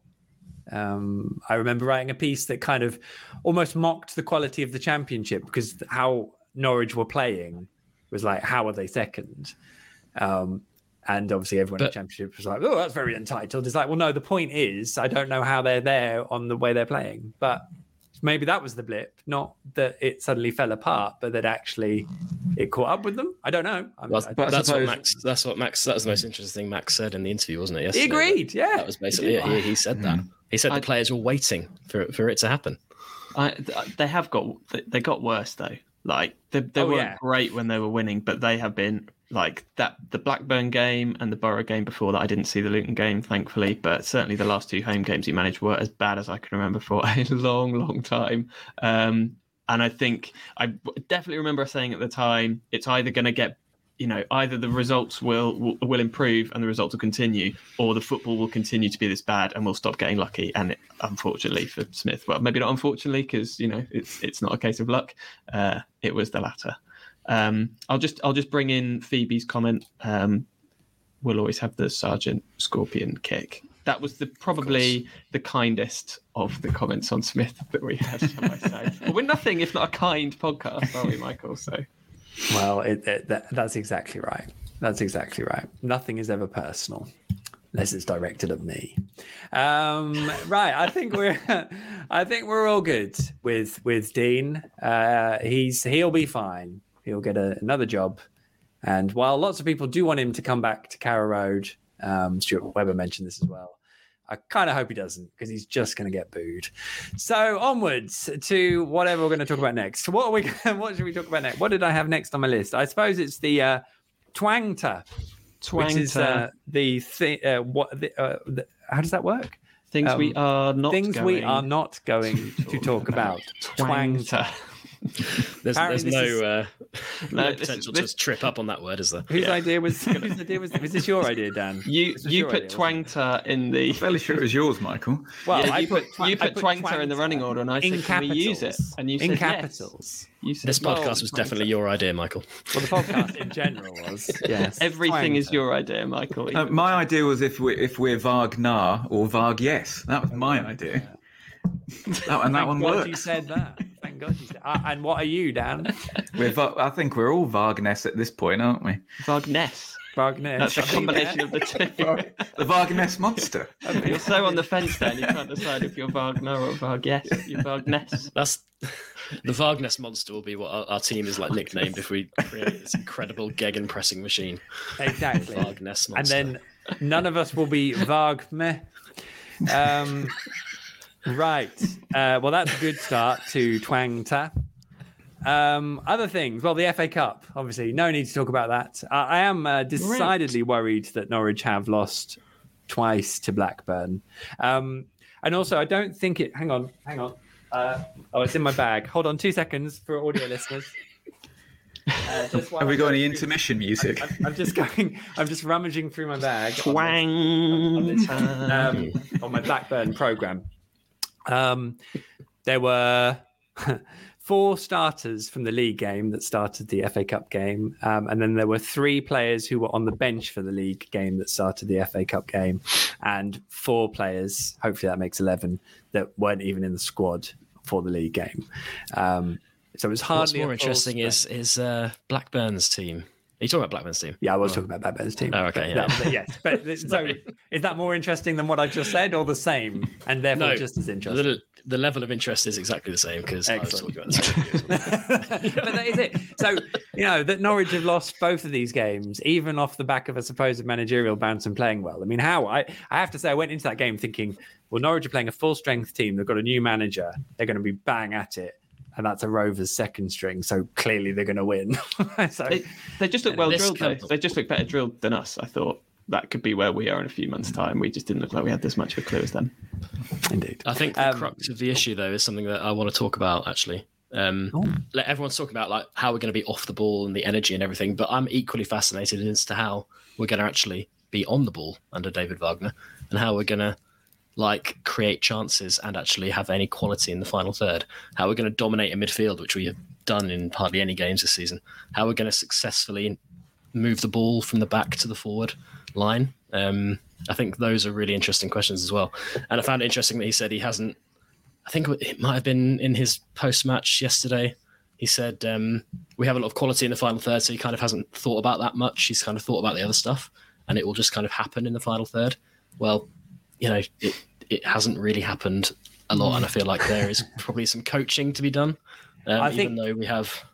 Um, I remember writing a piece that kind of almost mocked the quality of the championship because how Norwich were playing was like, how are they second? Um, and obviously, everyone but, in the championship was like, "Oh, that's very entitled." It's like, well, no. The point is, I don't know how they're there on the way they're playing, but maybe that was the blip, not that it suddenly fell apart, but that actually it caught up with them. I don't know. Well, I, that's suppose... what Max. That's what Max. That was the most interesting thing Max said in the interview, wasn't it? Yesterday? He agreed. Yeah, that was basically it. He, he said that. Mm. He said I, the players were waiting for for it to happen. I, they have got they got worse though. Like they, they oh, weren't yeah. great when they were winning, but they have been like that. The Blackburn game and the Borough game before that, I didn't see the Luton game, thankfully. But certainly the last two home games he managed were as bad as I can remember for [LAUGHS] a long, long time. Um, and I think I definitely remember saying at the time, it's either going to get you know either the results will, will, improve and the results will continue or the football will continue to be this bad and we'll stop getting lucky and it, unfortunately for smith well maybe not unfortunately because you know it's it's not a case of luck uh, it was the latter um, i'll just i'll just bring in phoebe's comment um, we'll always have the Sargent scorpion kick that was the probably the kindest of the comments on smith that we had shall i say we're nothing if not a kind podcast are we michael so well, it, it, that, that's exactly right. That's exactly right. Nothing is ever personal unless it's directed at me. Um, right. I think we're, [LAUGHS] I think we're all good with with Dean. Uh, he's he'll be fine. He'll get a, another job. And while lots of people do want him to come back to Carrow Road, um, Stuart Webber mentioned this as well. I kind of hope he doesn't because he's just going to get booed. So onwards to whatever we're going to talk about next. What are we? [LAUGHS] What should we talk about next? What did I have next on my list? I suppose it's the uh, twangter, twangter, which is uh, the thing. Uh, what? The, uh, the, how does that work? Things um, we are not. Things we are not going to talk about. Twangter. There's, there's no, is, uh, no, no potential this, to trip up on that word, is there? Whose yeah. idea was? [LAUGHS] Whose idea was? Was this your idea, Dan? You you put idea, twangter in the. I'm fairly sure it was yours, Michael. Well, yeah, you put, put you put, put twangter, twangter, in the running order, and I said, "Can we use it?" And you said, in capitals. Yes. Said, this podcast was definitely your idea, Michael. Well, the podcast in general was. [LAUGHS] Yes. Everything is your idea, Michael. Uh, my idea was if we if we're Wagner or Varg, yes, that was my idea. That, and that one God worked. You said that. Thank God you said. Uh, and what are you, Dan? [LAUGHS] We're, I think we're all Vargness at this point, aren't we? Vargness. Vargness. That's a combination of the two. [LAUGHS] the Vargness monster. [LAUGHS] You're so on the fence Dan. you can't decide if you're Wagner or Vargness. You're Vargness. That's the Vargness monster will be what our, our, team is like nicknamed if we create this incredible Gegen pressing machine. Exactly. Vargness monster. And then none of us will be Vargme. Um, Right. Uh, well, that's a good start to Twang Ta. Um, other things. Well, the FA Cup, obviously, no need to talk about that. I, I am uh, decidedly worried that Norwich have lost twice to Blackburn. Um, and also, I don't think it. Hang on, hang on. Uh, oh, it's in my bag. Hold on two seconds for audio listeners. Uh, Have we got any intermission music? I'm, I'm, I'm, just going. I'm just rummaging through my bag. Twang on, this, on, um, on my Blackburn program. Um, there were [LAUGHS] four starters from the league game that started the FA Cup game, um, and then there were three players who were on the bench for the league game that started the FA Cup game, and four players. Hopefully, that makes eleven that weren't even in the squad for the league game. Um, so it was hardly. What's more interesting is is uh, Blackburn's team you talking about Blackburn's team? Yeah, I was oh. talking about Blackburn's team. Oh, okay. Yeah. That, yes, but [LAUGHS] so is that more interesting than what I just said, or the same, and therefore no, just as interesting? The, the, level of interest is exactly the same because I was talking about the same. [LAUGHS] but that is it. So you know that Norwich have lost both of these games, even off the back of a supposed managerial bounce and playing well. I mean, how I I have to say I went into that game thinking, well, Norwich are playing a full strength team. They've got a new manager. They're going to be bang at it and that's a Rovers second string. So clearly they're going to win. [LAUGHS] so they, they, just look well drilled though. They just look better drilled than us. I thought that could be where we are in a few months' time. We just didn't look like we had this much of a clue as them. Indeed. I think the um, crux of the issue though is something that I want to talk about actually. Um, oh. like everyone's talking about like how we're going to be off the ball and the energy and everything, but I'm equally fascinated as to how we're going to actually be on the ball under David Wagner and how we're going to like create chances and actually have any quality in the final third. How we're going to dominate a midfield, which we have done in hardly any games this season. How we're going to successfully move the ball from the back to the forward line. Um, I think those are really interesting questions as well. And I found it interesting that he said he hasn't. I think it might have been in his post match yesterday. He said um, we have a lot of quality in the final third, so he kind of hasn't thought about that much. He's kind of thought about the other stuff, and it will just kind of happen in the final third. Well, you know, it, it hasn't really happened a lot, and I feel like there is [LAUGHS] probably some coaching to be done. Um, I think, even though we have,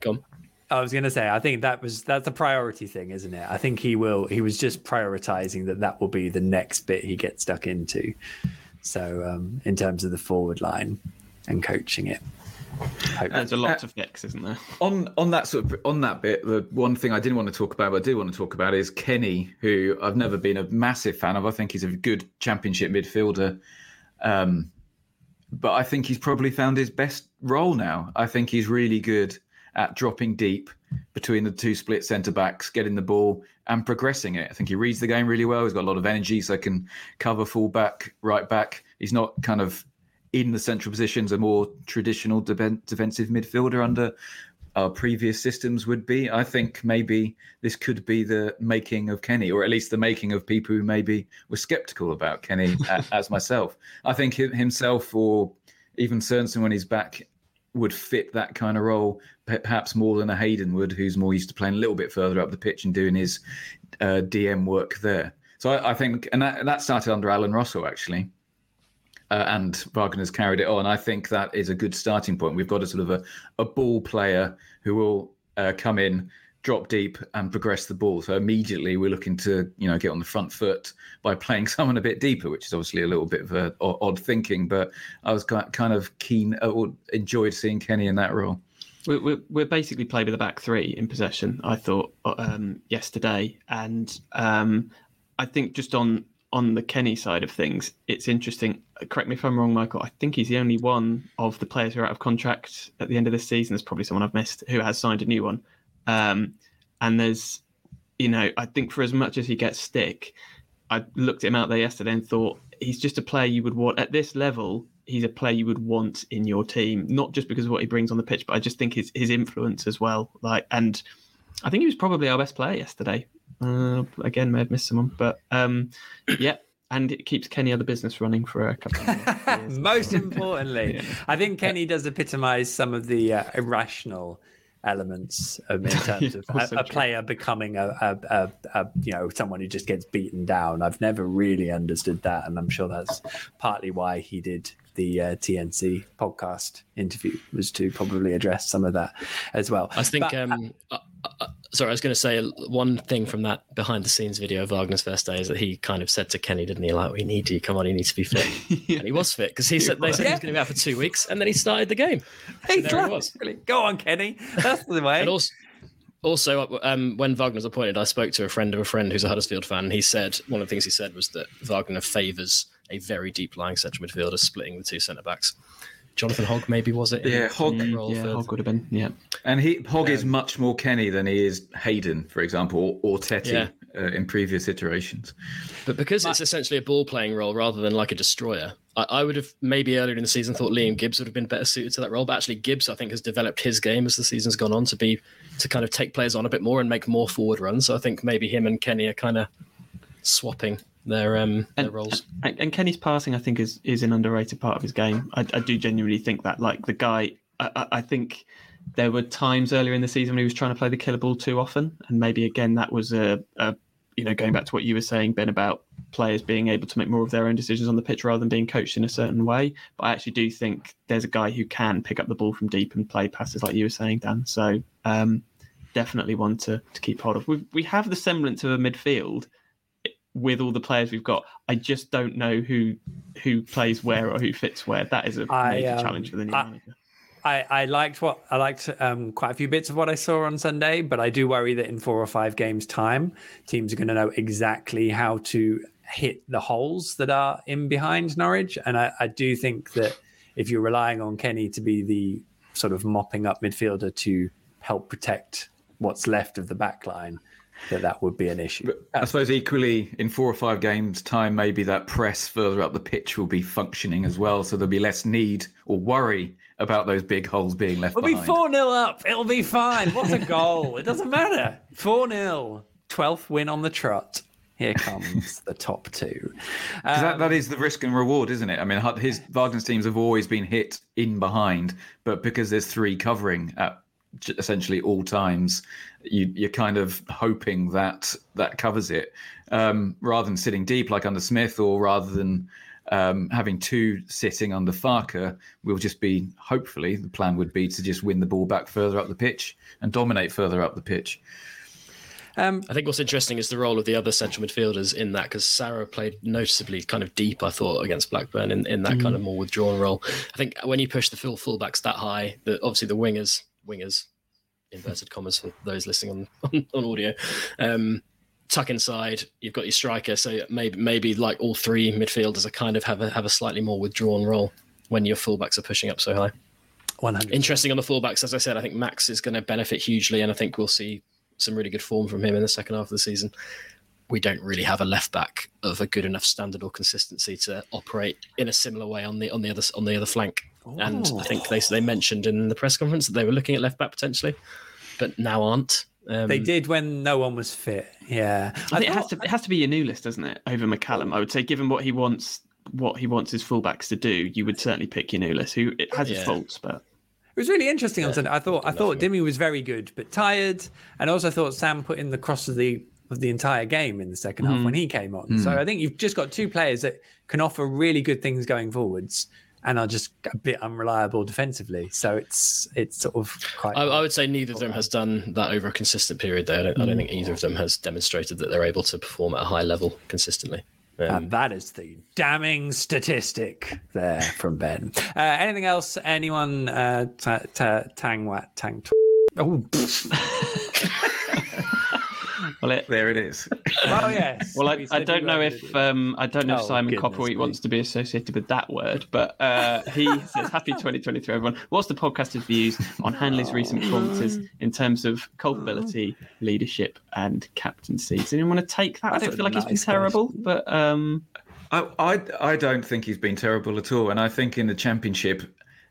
come. I was going to say, I think that was that's a priority thing, isn't it? I think he will. He was just prioritizing that that will be the next bit he gets stuck into. So, um, in terms of the forward line and coaching it, there's a lot uh, to fix, isn't there? [LAUGHS] On on that sort of on that bit, the one thing I didn't want to talk about, but I do want to talk about is Kenny, who I've never been a massive fan of. I think he's a good championship midfielder. Um, but I think he's probably found his best role now. I think he's really good at dropping deep between the two split centre backs, getting the ball and progressing it. I think he reads the game really well. He's got a lot of energy, so can cover full back, right back. He's not kind of in the central positions, a more traditional de- defensive midfielder under our previous systems would be. I think maybe this could be the making of Kenny, or at least the making of people who maybe were skeptical about Kenny, [LAUGHS] as myself. I think himself, or even Sørensen when he's back, would fit that kind of role perhaps more than a Hayden would, who's more used to playing a little bit further up the pitch and doing his uh, DM work there. So I, I think, and that, that started under Alan Russell actually uh, and Wagner's carried it on. I think that is a good starting point. We've got a sort of a, a ball player who will uh, come in, drop deep, and progress the ball. So immediately we're looking to you know get on the front foot by [LAUGHS] playing someone a bit deeper, which is obviously a little bit of a, odd thinking. But I was kind of keen uh, or enjoyed seeing Kenny in that role. We're, we're basically played with a back three in possession. I thought um, yesterday, and um, I think just on on the Kenny side of things, it's interesting. Correct me if I'm wrong, Michael. I think he's the only one of the players who are out of contract at the end of this season. There's probably someone I've missed who has signed a new one. Um, and there's, you know, I think for as much as he gets stick, I looked at him out there yesterday and thought he's just a player you would want at this level. He's a player you would want in your team, not just because of what he brings on the pitch, but I just think his his influence as well. Like, and I think he was probably our best player yesterday. Uh, again, may have missed someone, but um, yeah. And it keeps Kenny other business running for a couple of years. [LAUGHS] Most importantly, [LAUGHS] yeah. I think Kenny does epitomize some of the uh, irrational elements um, in [LAUGHS] terms yeah, of a, a player becoming a, a, a, you know someone who just gets beaten down. I've never really understood that, and I'm sure that's partly why he did the uh, TNC podcast interview was to probably address some of that as well. I think. But, um, uh, uh, sorry, I was going to say one thing from that behind the scenes video of Wagner's first day is that he kind of said to Kenny, didn't he? Like, we need you. Come on, he needs to be fit. yeah. [LAUGHS] And he was fit because he said they said yeah. he was going to be out for two weeks, and then he started the game. Hey, so he was. Go on, Kenny. That's the way. and also, also um, when Wagner's appointed, I spoke to a friend of a friend who's a Huddersfield fan. And he said one of the things he said was that Wagner favours a very deep lying central midfielder, splitting the two centre backs. Jonathan Hogg maybe was it? Yeah, Hogg. Yeah, Hogg would have been. Yeah, and he Hogg is much more Kenny than he is Hayden, for example, or, or Tettey. Yeah. Uh, in previous iterations. But because it's essentially a ball playing role rather than like a destroyer, I, I, would have maybe earlier in the season thought Liam Gibbs would have been better suited to that role. But actually, Gibbs, I think, has developed his game as the season's gone on to be to kind of take players on a bit more and make more forward runs. So I think maybe him and Kenny are kind of swapping their um and, their roles. And, and, Kenny's passing, I think, is is an underrated part of his game. I, I do genuinely think that. Like the guy, I, I, think there were times earlier in the season when he was trying to play the killer ball too often, and maybe again that was a, a you know going back to what you were saying, Ben, about players being able to make more of their own decisions on the pitch rather than being coached in a certain way. But I actually do think there's a guy who can pick up the ball from deep and play passes like you were saying, Dan. So um, definitely one to, to keep hold of. We we have the semblance of a midfield with all the players we've got. I just don't know who who plays where or who fits where. That is a I, major um, challenge for the new I, manager. I, I liked what I liked um, quite a few bits of what I saw on Sunday, but I do worry that in four or five games' time, teams are going to know exactly how to hit the holes that are in behind Norwich. And I, I do think that if you're relying on Kenny to be the sort of mopping up midfielder to help protect what's left of the back line, that that would be an issue. But I suppose equally in four or five games' time, maybe that press further up the pitch will be functioning as well, so there'll be less need or worry about those big holes being left. We'll behind. be four 0 up. It'll be fine. What's a goal? it doesn't matter. Four 0 12th win on the trot. Here comes the top two. Um, that, that um, the risk and reward, isn't it? I mean, his Wagner's teams have always been hit in behind, but because there's three covering at essentially all times, you, are kind of hoping that that covers it, um, rather than sitting deep like under Smith, or rather than um, having two sitting under Farke. We'll just be, hopefully, the plan would be to just win the ball back further up the pitch and dominate further up the pitch. Um, I think what's interesting is the role of the other central midfielders in that because Sara played noticeably kind of deep, I thought, against Blackburn in, in that mm. kind of more withdrawn role. I think when you push the full fullbacks that high, the, obviously the wingers, wingers, inverted commas for those listening on, [LAUGHS] on, on audio, um, tuck inside. You've got your striker, so maybe maybe like all three midfielders are kind of have a have a slightly more withdrawn role when your fullbacks are pushing up so high. 100. Interesting on the fullbacks, as I said. I think Max is going to benefit hugely, and I think we'll see some really good form from him in the second half of the season. We don't really have a left back of a good enough standard or consistency to operate in a similar way on the on the other on the other flank. Ooh. And I think they they mentioned in the press conference that they were looking at left back potentially, but now aren't. Um, they did when no one was fit. Yeah, I, I think it has to it has to be Giannoulis, doesn't it? Over McCallum, I would say, given what he wants, what he wants his fullbacks to do, you would certainly pick Giannoulis, who it has yeah. his faults, but it was really interesting yeah, on Sunday. I thought I thought Dimi was very good, but tired, and also thought Sam put in the cross of the of the entire game in the second mm. half when he came on. Mm. So I think you've just got two players that can offer really good things going forwards and are just a bit unreliable defensively. So it's it's sort of quite. I, I would say neither of them has done that over a consistent period. There, I don't, mm. I don't think either of them has demonstrated that they're able to perform at a high level consistently. Um, and that is the damning statistic there from Ben. Uh, anything else? Anyone? Uh, tang what? Tang. Oh. [LAUGHS] Well, it, there it is. [LAUGHS] Oh yes. Well, I, I don't know if um, I don't know oh, if Simon Copperwheat wants to be associated with that word, but uh, he [LAUGHS] says, "Happy 2023, everyone." What's the podcast's views on Hanley's recent performances in terms of culpability, leadership, and captaincy? Does anyone want to take that? That's I don't feel like nice he's been terrible, but um... I, I I don't think he's been terrible at all, and I think in the championship,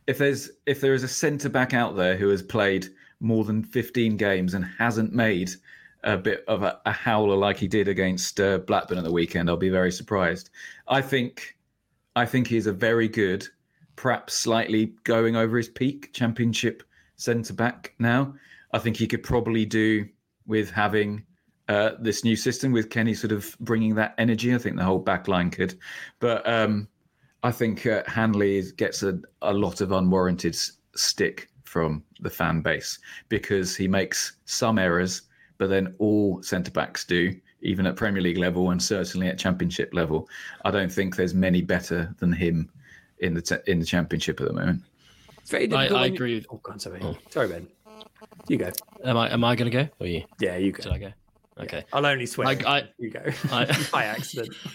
if there's if there is a centre back out there who has played more than 15 games and hasn't made a bit of a, a howler like he did against uh, Blackburn at the weekend, I'll be very surprised. I think, I think he's a very good, perhaps slightly going over his peak Championship centre back now. I think he could probably do with having uh, this new system with Kenny sort of bringing that energy. I think the whole back line could, but um, I think uh, Hanley gets a, a lot of unwarranted stick from the fan base because he makes some errors but then all centre backs do, even at Premier League level and certainly at Championship level. I don't think there's many better than him in the te- in the Championship at the moment. It's very difficult. I, I agree. Oh, God, sorry. Oh. Sorry, Ben. You go. Am I am I going to go or you? Yeah, you go. Should I go? Okay. Yeah. I'll only swear. I, I, you go. I, [LAUGHS] by accident. [LAUGHS]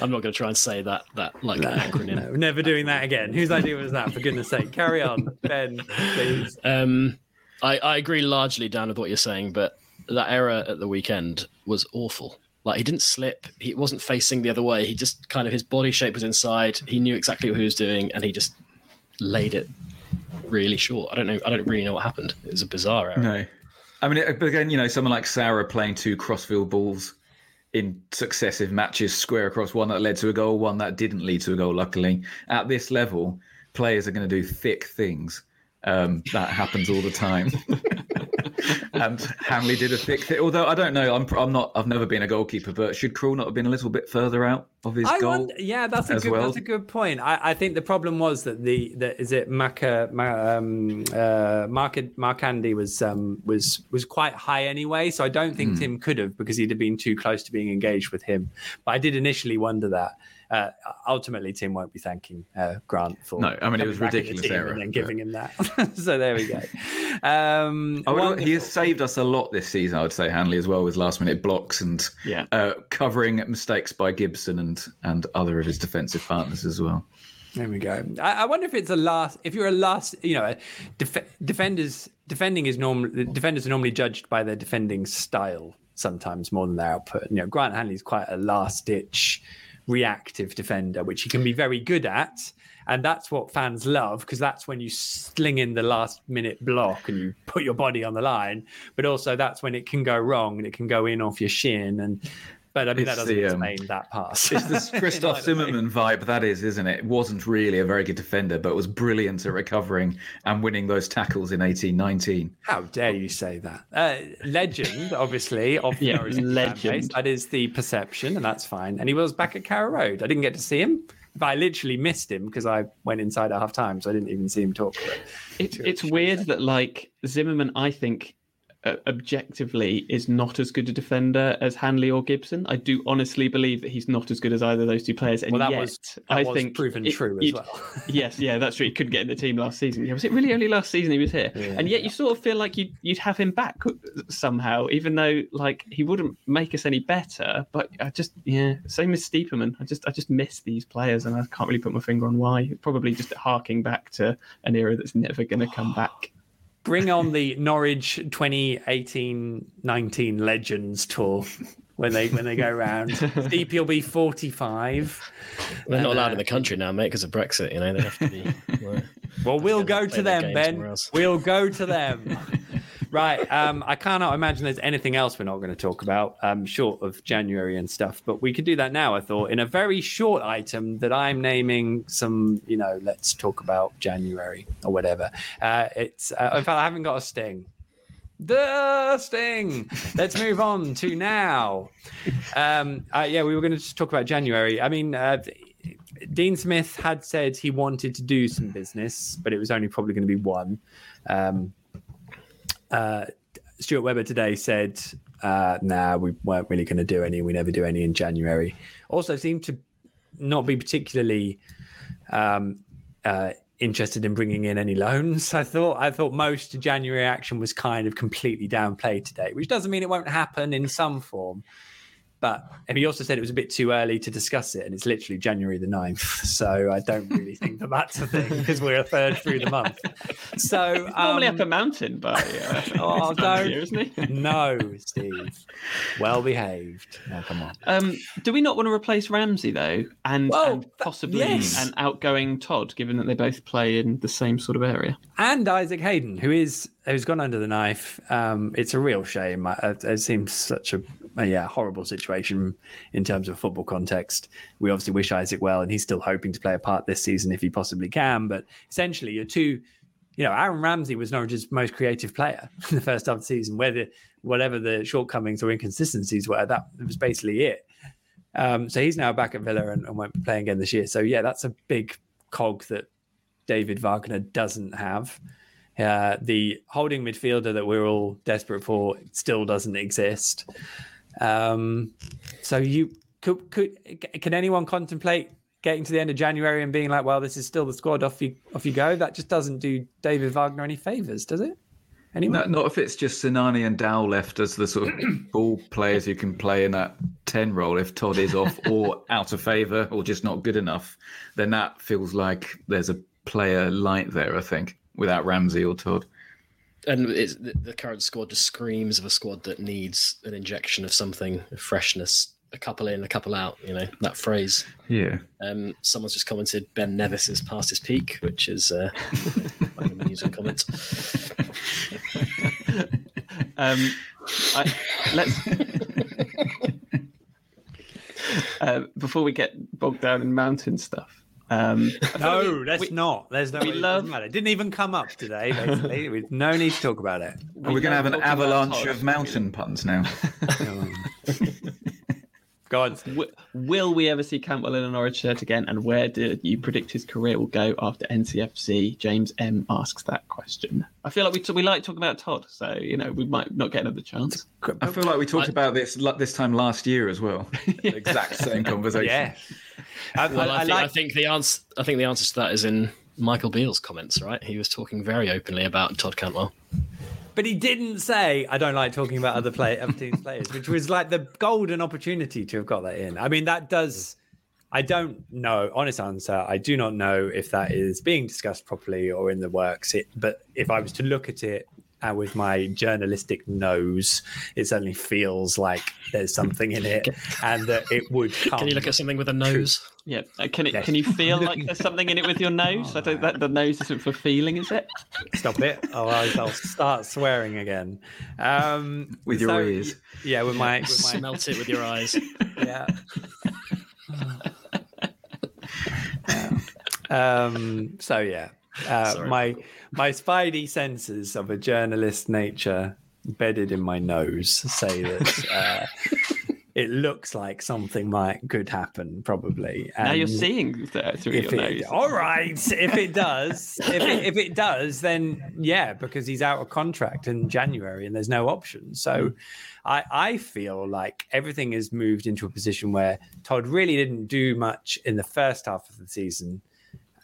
I'm not going to try and say that that like no, acronym. No, never doing that again. Whose idea was that? For goodness sake, carry on, Ben, please. Um, I, I agree largely, Dan, with what you're saying, but that error at the weekend was awful. Like he didn't slip. He wasn't facing the other way. He just kind of his body shape was inside. He knew exactly what he was doing, and he just laid it really short. I don't know. I don't really know what happened. It was a bizarre error. No, I mean, but again, you know, someone like Sara playing two crossfield balls in successive matches, square across, one that led to a goal, one that didn't lead to a goal. Luckily, at this level, players are going to do thick things um, that happens all the time. [LAUGHS] and Hanley did a thick thing. Although I don't know, I'm I'm not. I've never been a goalkeeper, but should Krul not have been a little bit further out of his I goal? Wonder, yeah, that's a good. Well? That's a good point. I, I think the problem was that the that is it Maka um, uh, Mark Mark Andy was um, was was quite high anyway. So I don't think mm. Tim could have because he'd have been too close to being engaged with him. But I did initially wonder that uh, ultimately Tim won't be thanking uh, Grant for no. I mean, it was ridiculous error and then giving him that. [LAUGHS] so there we go. Um, oh, he has saved us a lot this season. I would say Hanley as well with last minute blocks and yeah. uh, covering mistakes by Gibson and and other of his defensive partners as well. There we go. I, I, wonder if it's a last. If you're a last, you know, def, defenders defending is normally defenders are normally judged by their defending style sometimes more than their output. You know, Grant Hanley is quite a last ditch reactive defender, which he can be very good at. And that's what fans love because that's when you sling in the last minute block and you put your body on the line. But also, that's when it can go wrong and it can go in off your shin. And But I mean, it's that doesn't the, um, explain that pass. It's this [LAUGHS] Christoph Zimmermann vibe, that is, isn't it? It wasn't really a very good defender, but was brilliant at recovering and winning those tackles in eighteen nineteen. How dare you say that? Uh, legend, obviously, of [LAUGHS] yeah, legend. That is the perception, and that's fine. And he was back at Carrow Road. I didn't get to see him but I literally missed him because I went inside at half time, so I didn't even see him talk. It, it's weird that like Zimmermann, I think Uh, objectively is not as good a defender as Hanley or Gibson. I do honestly believe that he's not as good as either of those two players. And well, yet, was, I was think proven it, true as well. [LAUGHS] [LAUGHS] yes, yeah, that's true. He couldn't get in the team last season. Yeah, was it really only last season he was here? Yeah, and yet, yeah. you sort of feel like you'd you'd have him back somehow, even though like he wouldn't make us any better. But I just yeah, same as Steeperman. I just I just miss these players, and I can't really put my finger on why. Probably just harking back to an era that's never going to come [SIGHS] back bring on the Norwich 2018-19 Legends tour when they when they go around. Deep, you'll be 45. They're not allowed uh, in the country now, mate, because of Brexit. You know, they have to be. [LAUGHS] Well, well we'll go to them, Ben. We'll go to them right. Um, I cannot imagine there's anything else we're not going to talk about, um, short of January and stuff. But we could do that now. I thought in a very short item that I'm naming some. You know, let's talk about January or whatever. Uh, it's uh, in fact I haven't got a sting. The sting. Let's move on to now. Um, uh, yeah, we were going to just talk about January. I mean, uh, Dean Smith had said he wanted to do some business, but it was only probably going to be one. Um, uh, Stuart Webber today said, uh, "Nah, we weren't really going to do any. We never do any in January." Also, seemed to not be particularly um, uh, interested in bringing in any loans. I thought I thought most January action was kind of completely downplayed today, which doesn't mean it won't happen in some form. But and he also said it was a bit too early to discuss it, and it's literally January the 9th. So I don't really think that that's a thing because we're a third through the month. So [LAUGHS] normally um, up a mountain by uh, [LAUGHS] [LAUGHS] oh, don't, year, isn't he? no, Steve, well behaved. Now come on. Um, do we not want to replace Ramsey though, and, well, and possibly yes. an outgoing Todd, given that they both play in the same sort of area, and Isaac Hayden, who is who's gone under the knife. Um, it's a real shame. It seems such a yeah, horrible situation in terms of football context. We obviously wish Isaac well, and he's still hoping to play a part this season if he possibly can. But essentially, you're two. You know, Aaron Ramsey was Norwich's most creative player [LAUGHS] in the first half of the season. Whether whatever the shortcomings or inconsistencies were, that was basically it. Um, so he's now back at Villa and, and won't be playing again this year. So yeah, that's a big cog that David Wagner doesn't have. Uh, the holding midfielder that we're all desperate for still doesn't exist. Um, so you could could can anyone contemplate getting to the end of January and being like, well, this is still the squad. Off you off you go. That just doesn't do David Wagner any favors, does it? Anyway, not if it's just Sinani and Dow left as the sort of [CLEARS THROAT] ball players who can play in that ten role. If Todd is off [LAUGHS] or out of favour or just not good enough, then that feels like there's a player light there. I think without Ramsey or Todd and the, the current squad just screams of a squad that needs an injection of something, of freshness. A couple in, a couple out. You know that phrase. Yeah. Um, someone's just commented Ben Nevis is past his peak, which is uh, [LAUGHS] an amusing comment. [LAUGHS] um, I, let's. [LAUGHS] uh, before we get bogged down in mountain stuff, um, no, that's we, not. There's no. We love. It didn't even come up today. Basically, with no need to talk about it. We are going to have an avalanche of mountain puns now. [LAUGHS] [LAUGHS] Go on. W- will we ever see Cantwell in an Norwich shirt again? And where do you predict his career will go after NCFC? James M asks that question. I feel like we t- we like talking about Todd, so you know we might not get another chance. I feel like we talked I, about this this time last year as well. [LAUGHS] exact same conversation. Yeah. I, well, I, I, think, like... I, think, the answer. I think the answer to that is in Michael Beale's comments. Right, he was talking very openly about Todd Cantwell. But he didn't say, "I don't like talking about other play other teams' players," which was like the golden opportunity to have got that in. I mean, that does. I don't know. Honest answer, I do not know if that is being discussed properly or in the works. It, but if I was to look at it uh, with my journalistic nose, it certainly feels like there's something in it, and that it would. Come. [LAUGHS] Can you look at something with a nose? Yeah. Uh, can it? Yes. Can you feel like there's [LAUGHS] something in it with your nose? I don't. That the nose isn't for feeling, is it? Stop it! Oh, I'll start swearing again. Um, with your so, ears. Yeah, with my, with my smelt it with your eyes. [LAUGHS] Yeah. um. So yeah. Uh, [LAUGHS] my [LAUGHS] my spidey senses of a journalist nature bedded in my nose say that uh, it looks like something might could happen probably. And now you're seeing through your it, nose. All right if it does if, it, if it does then yeah because he's out of contract in january and there's no option. So mm. I, I feel like everything has moved into a position where todd really didn't do much in the first half of the season.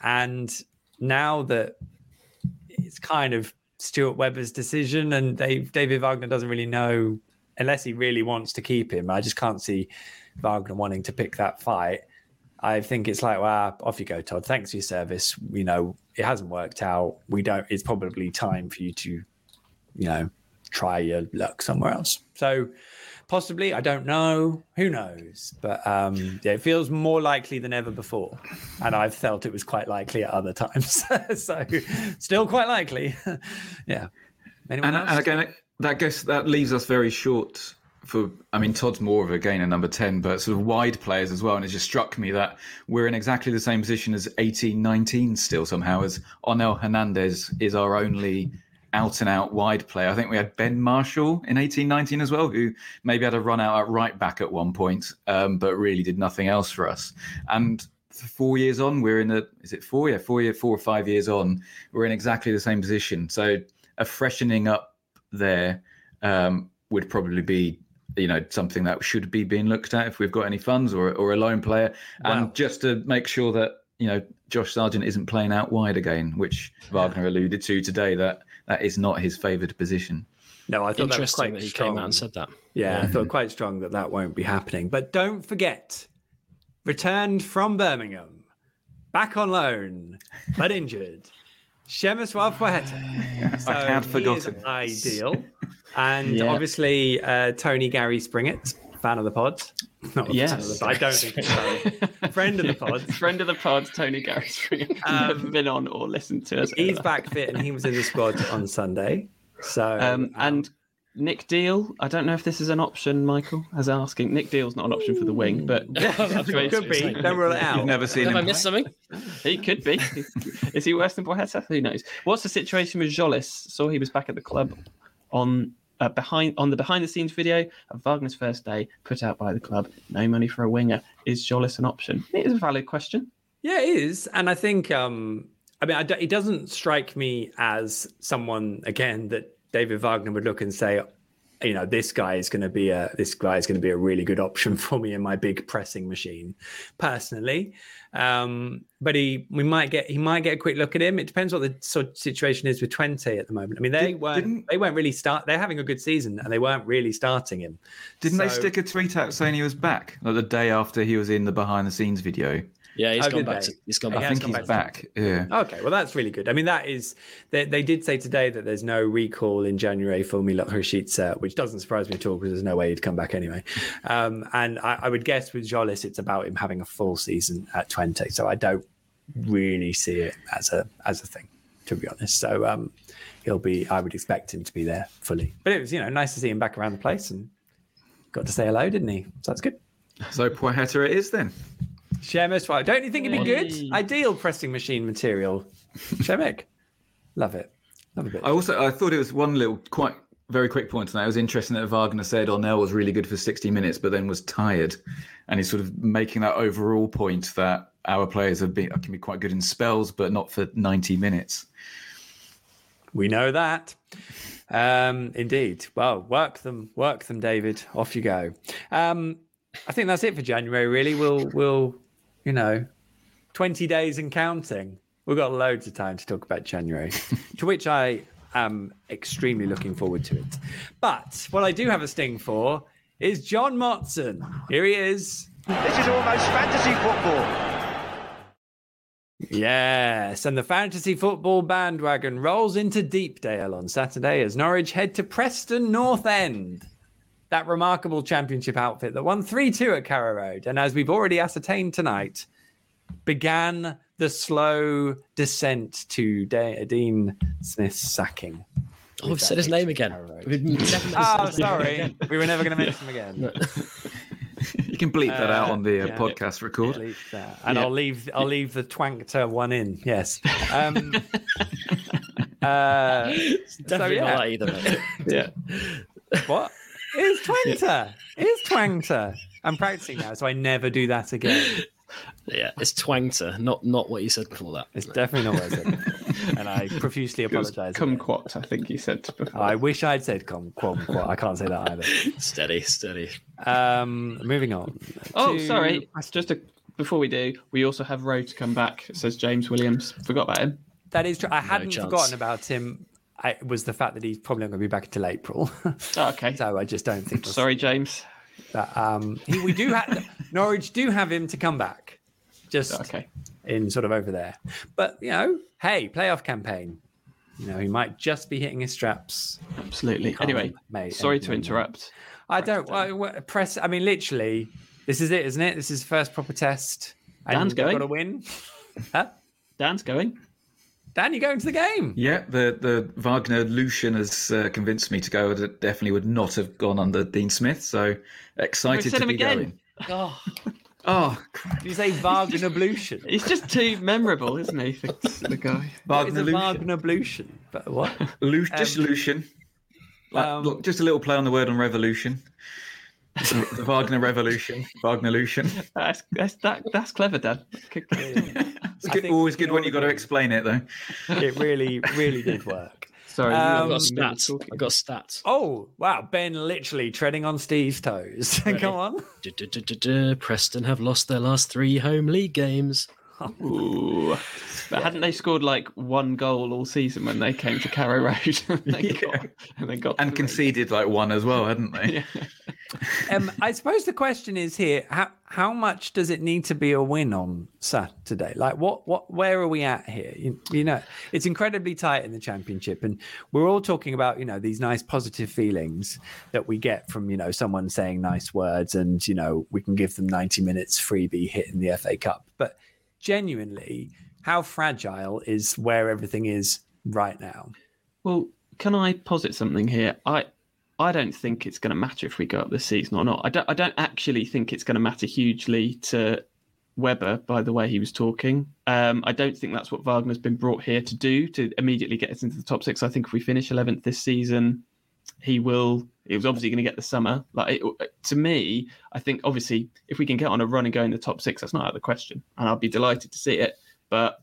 And now that it's kind of Stuart Webber's decision, and David Wagner doesn't really know unless he really wants to keep him. I just can't see Wagner wanting to pick that fight. I think it's like, well, off you go, Todd. Thanks for your service. You know, it hasn't worked out. We don't. It's probably time for you to, you know, try your luck somewhere else. So Possibly, I don't know. Who knows? But um, yeah, it feels more likely than ever before, and I've felt it was quite likely at other [LAUGHS] times. so, still quite likely. [LAUGHS] yeah. Anyone and, and again, that guess that leaves us very short for I mean Todd's more of a gainer number 10 but sort of wide players as well and it just struck me that we're in exactly the same position as 18 19 still somehow as Onel Hernandez is our only out and out wide player. I think we had Ben Marshall in eighteen nineteen as well, who maybe had a run out at right back at one point, um, but really did nothing else for us. And four years on, we're in the is it four? Yeah, four year, four or five years on, we're in exactly the same position. So a freshening up there um, would probably be you know something that should be being looked at if we've got any funds or or a loan player, wow. and just to make sure that you know Josh Sargent isn't playing out wide again, which Wagner alluded to today. That that is not his favoured position. No, I thought that was quite that he strong. came out and said that. Yeah, yeah, I thought quite strong that that won't be happening. But don't forget, returned from Birmingham, back on loan, but injured. Przemysław Płacheta. [SIGHS] So I had forgotten. Ideal. And yeah. obviously, uh, Tony Gary Springett, fan of the pod. Not yes. I don't think so. [LAUGHS] Friend of the pod. [LAUGHS] Friend of the pod, Tony Gary Um, been on or listened to us. He's back fit and he was in the squad on Sunday. So um, um, and Nick Deal, I don't know if this is an option, Michael, as asking. Nick Deal's not an option for the wing, but [LAUGHS] it could be. Don't rule it out. You've never seen Have him. I missed something? He could be. is he worse than Płacheta? Who knows? What's the situation with Tzolis? Saw he was back at the club on uh, behind on the behind the scenes video of Wagner's first day put out by the club. No money for a winger. Is Tzolis an option? It is a valid question. Yeah, it is, and I think um, I mean, I, it doesn't strike me as someone again that David Wagner would look and say, you know, this guy is going to be a this guy is going to be a really good option [LAUGHS] for me in my big pressing machine, personally. Um, but he we might get he might get a quick look at him. It depends what the sort of situation is with Twente at the moment. I mean, they Did, weren't they weren't really start. They're having a good season and they weren't really starting him. Didn't so, they stick a tweet out saying he was back like the day after he was in the behind the scenes video? Yeah, he's oh, gone back. To, he's gone back. I think he's back. back. Yeah. Okay, well that's really good. I mean, that is they, they did say today that there's no recall in January for Milot Rashica, which doesn't surprise me at all because there's no way he'd come back anyway. Um, and I, I, would guess with Tzolis, it's about him having a full season at Twente. So I don't really see it as a as a thing, to be honest. So um, he'll be. I would expect him to be there fully. But it was you know nice to see him back around the place and got to say hello, didn't he? So that's good. So Płacheta it is then. Shemesh, well, don't you think it'd be good? Ideal pressing machine material. Shemek, love it. Love a bit. I also I thought it was one little quite very quick point tonight. It was interesting that Wagner said Onel was really good for 60 minutes, but then was tired, and he's sort of making that overall point that our players have been can be quite good in spells, but not for 90 minutes. We know that. Um, indeed. Well, work them, work them, David. Off you go. Um, I think that's it for January. Really, we'll we'll you know, 20 days and counting. We've got loads of time to talk about January, [LAUGHS] to which I am extremely looking forward to it. But what I do have a sting for is John Motson. Here he is. This is almost fantasy football. Yes, and the fantasy football bandwagon rolls into Deepdale on Saturday as Norwich head to Preston North End. That remarkable championship outfit that won 3 2 at Carrow Road, and as we've already ascertained tonight, began the slow descent to De- Dean Smith's sacking. Oh, we've said his name again. oh, sorry. we were never going [LAUGHS] to mention him again. [LAUGHS] you can bleep that out Uh, on the uh, yeah. podcast record. Delete that. And Yeah. I'll leave I'll leave the twankter one in. Yes. Um, [LAUGHS] uh, Definitely yeah. not that either. Mate. Yeah. what? It's [LAUGHS] twankter. It's twankter. I'm practicing now, so I never do that again. yeah, it's twangter, not not what you said before that. It's definitely not what I said. [LAUGHS] And I profusely It was apologize. kumquat, I think you said before. I wish I'd said com quote. I can't say that either. [LAUGHS] Steady, steady. Um, moving on. Oh, to- sorry. Just a, before we do, we also have Rowe to come back. Says James Williams. Forgot about him. That is true. I hadn't chance. forgotten about him. I, was the fact that he's probably not going to be back until April. [LAUGHS] Oh, okay. [LAUGHS] so I just don't think. [LAUGHS] Sorry, James. That, um, he, we do have Norwich do have him to come back, just Okay. in sort of over there. But you know, hey, playoff campaign. You know, he might just be hitting his straps. Absolutely. Anyway, mate, sorry to interrupt. I don't well, well, press. I mean, literally, this is it, isn't it? This is the first proper test. And Dan's going. Got to win. Huh? Dan's going. Dan, you going to the game? Yeah, the the Wagner Lucian has uh, convinced me to go. It definitely would not have gone under Dean Smith. So excited said to him be again. going. Oh, [LAUGHS] Oh, Did you say Wagner Blution? [LAUGHS] he's just too memorable, isn't he? The, the guy. [LAUGHS] What is Wagner a Lucian. Wagner Blution? But what? Lu- just Um, Lucian. Like, um, look, just a little play on the word on revolution. the Wagner Revolution, Wagner Lucian. That's that's that, that's clever, Dan. Good- It's good, think always good when you've got to explain it, though. It really, really did [LAUGHS] work. Sorry, Um, I've got in the middle of stats. I've got stats. Oh wow, Ben literally treading on Steve's toes. [LAUGHS] Come on. Preston have lost their last three home league games. [LAUGHS] Ooh. But hadn't they scored like one goal all season when they came to Carrow Road and, they Yeah. got, and they got And conceded like one as well, hadn't they? Um, I suppose the question is here: how how much does it need to be a win on Saturday? Like, what what where are we at here? You, you know, it's incredibly tight in the championship, and we're all talking about you know these nice positive feelings that we get from you know someone saying nice words, and you know we can give them ninety minutes freebie hit in the FA Cup, but genuinely, how fragile is where everything is right now? Well, can I posit something here? I I don't think it's going to matter if we go up this season or not. I don't. I don't actually think it's going to matter hugely to Webber by the way he was talking. Um, I don't think that's what Wagner's been brought here to do to immediately get us into the top six. I think if we finish 11th this season, he will. He was obviously going to get the summer. Like it, to me, I think obviously if we can get on a run and go in the top six, that's not out of the question, and I'll be delighted to see it. But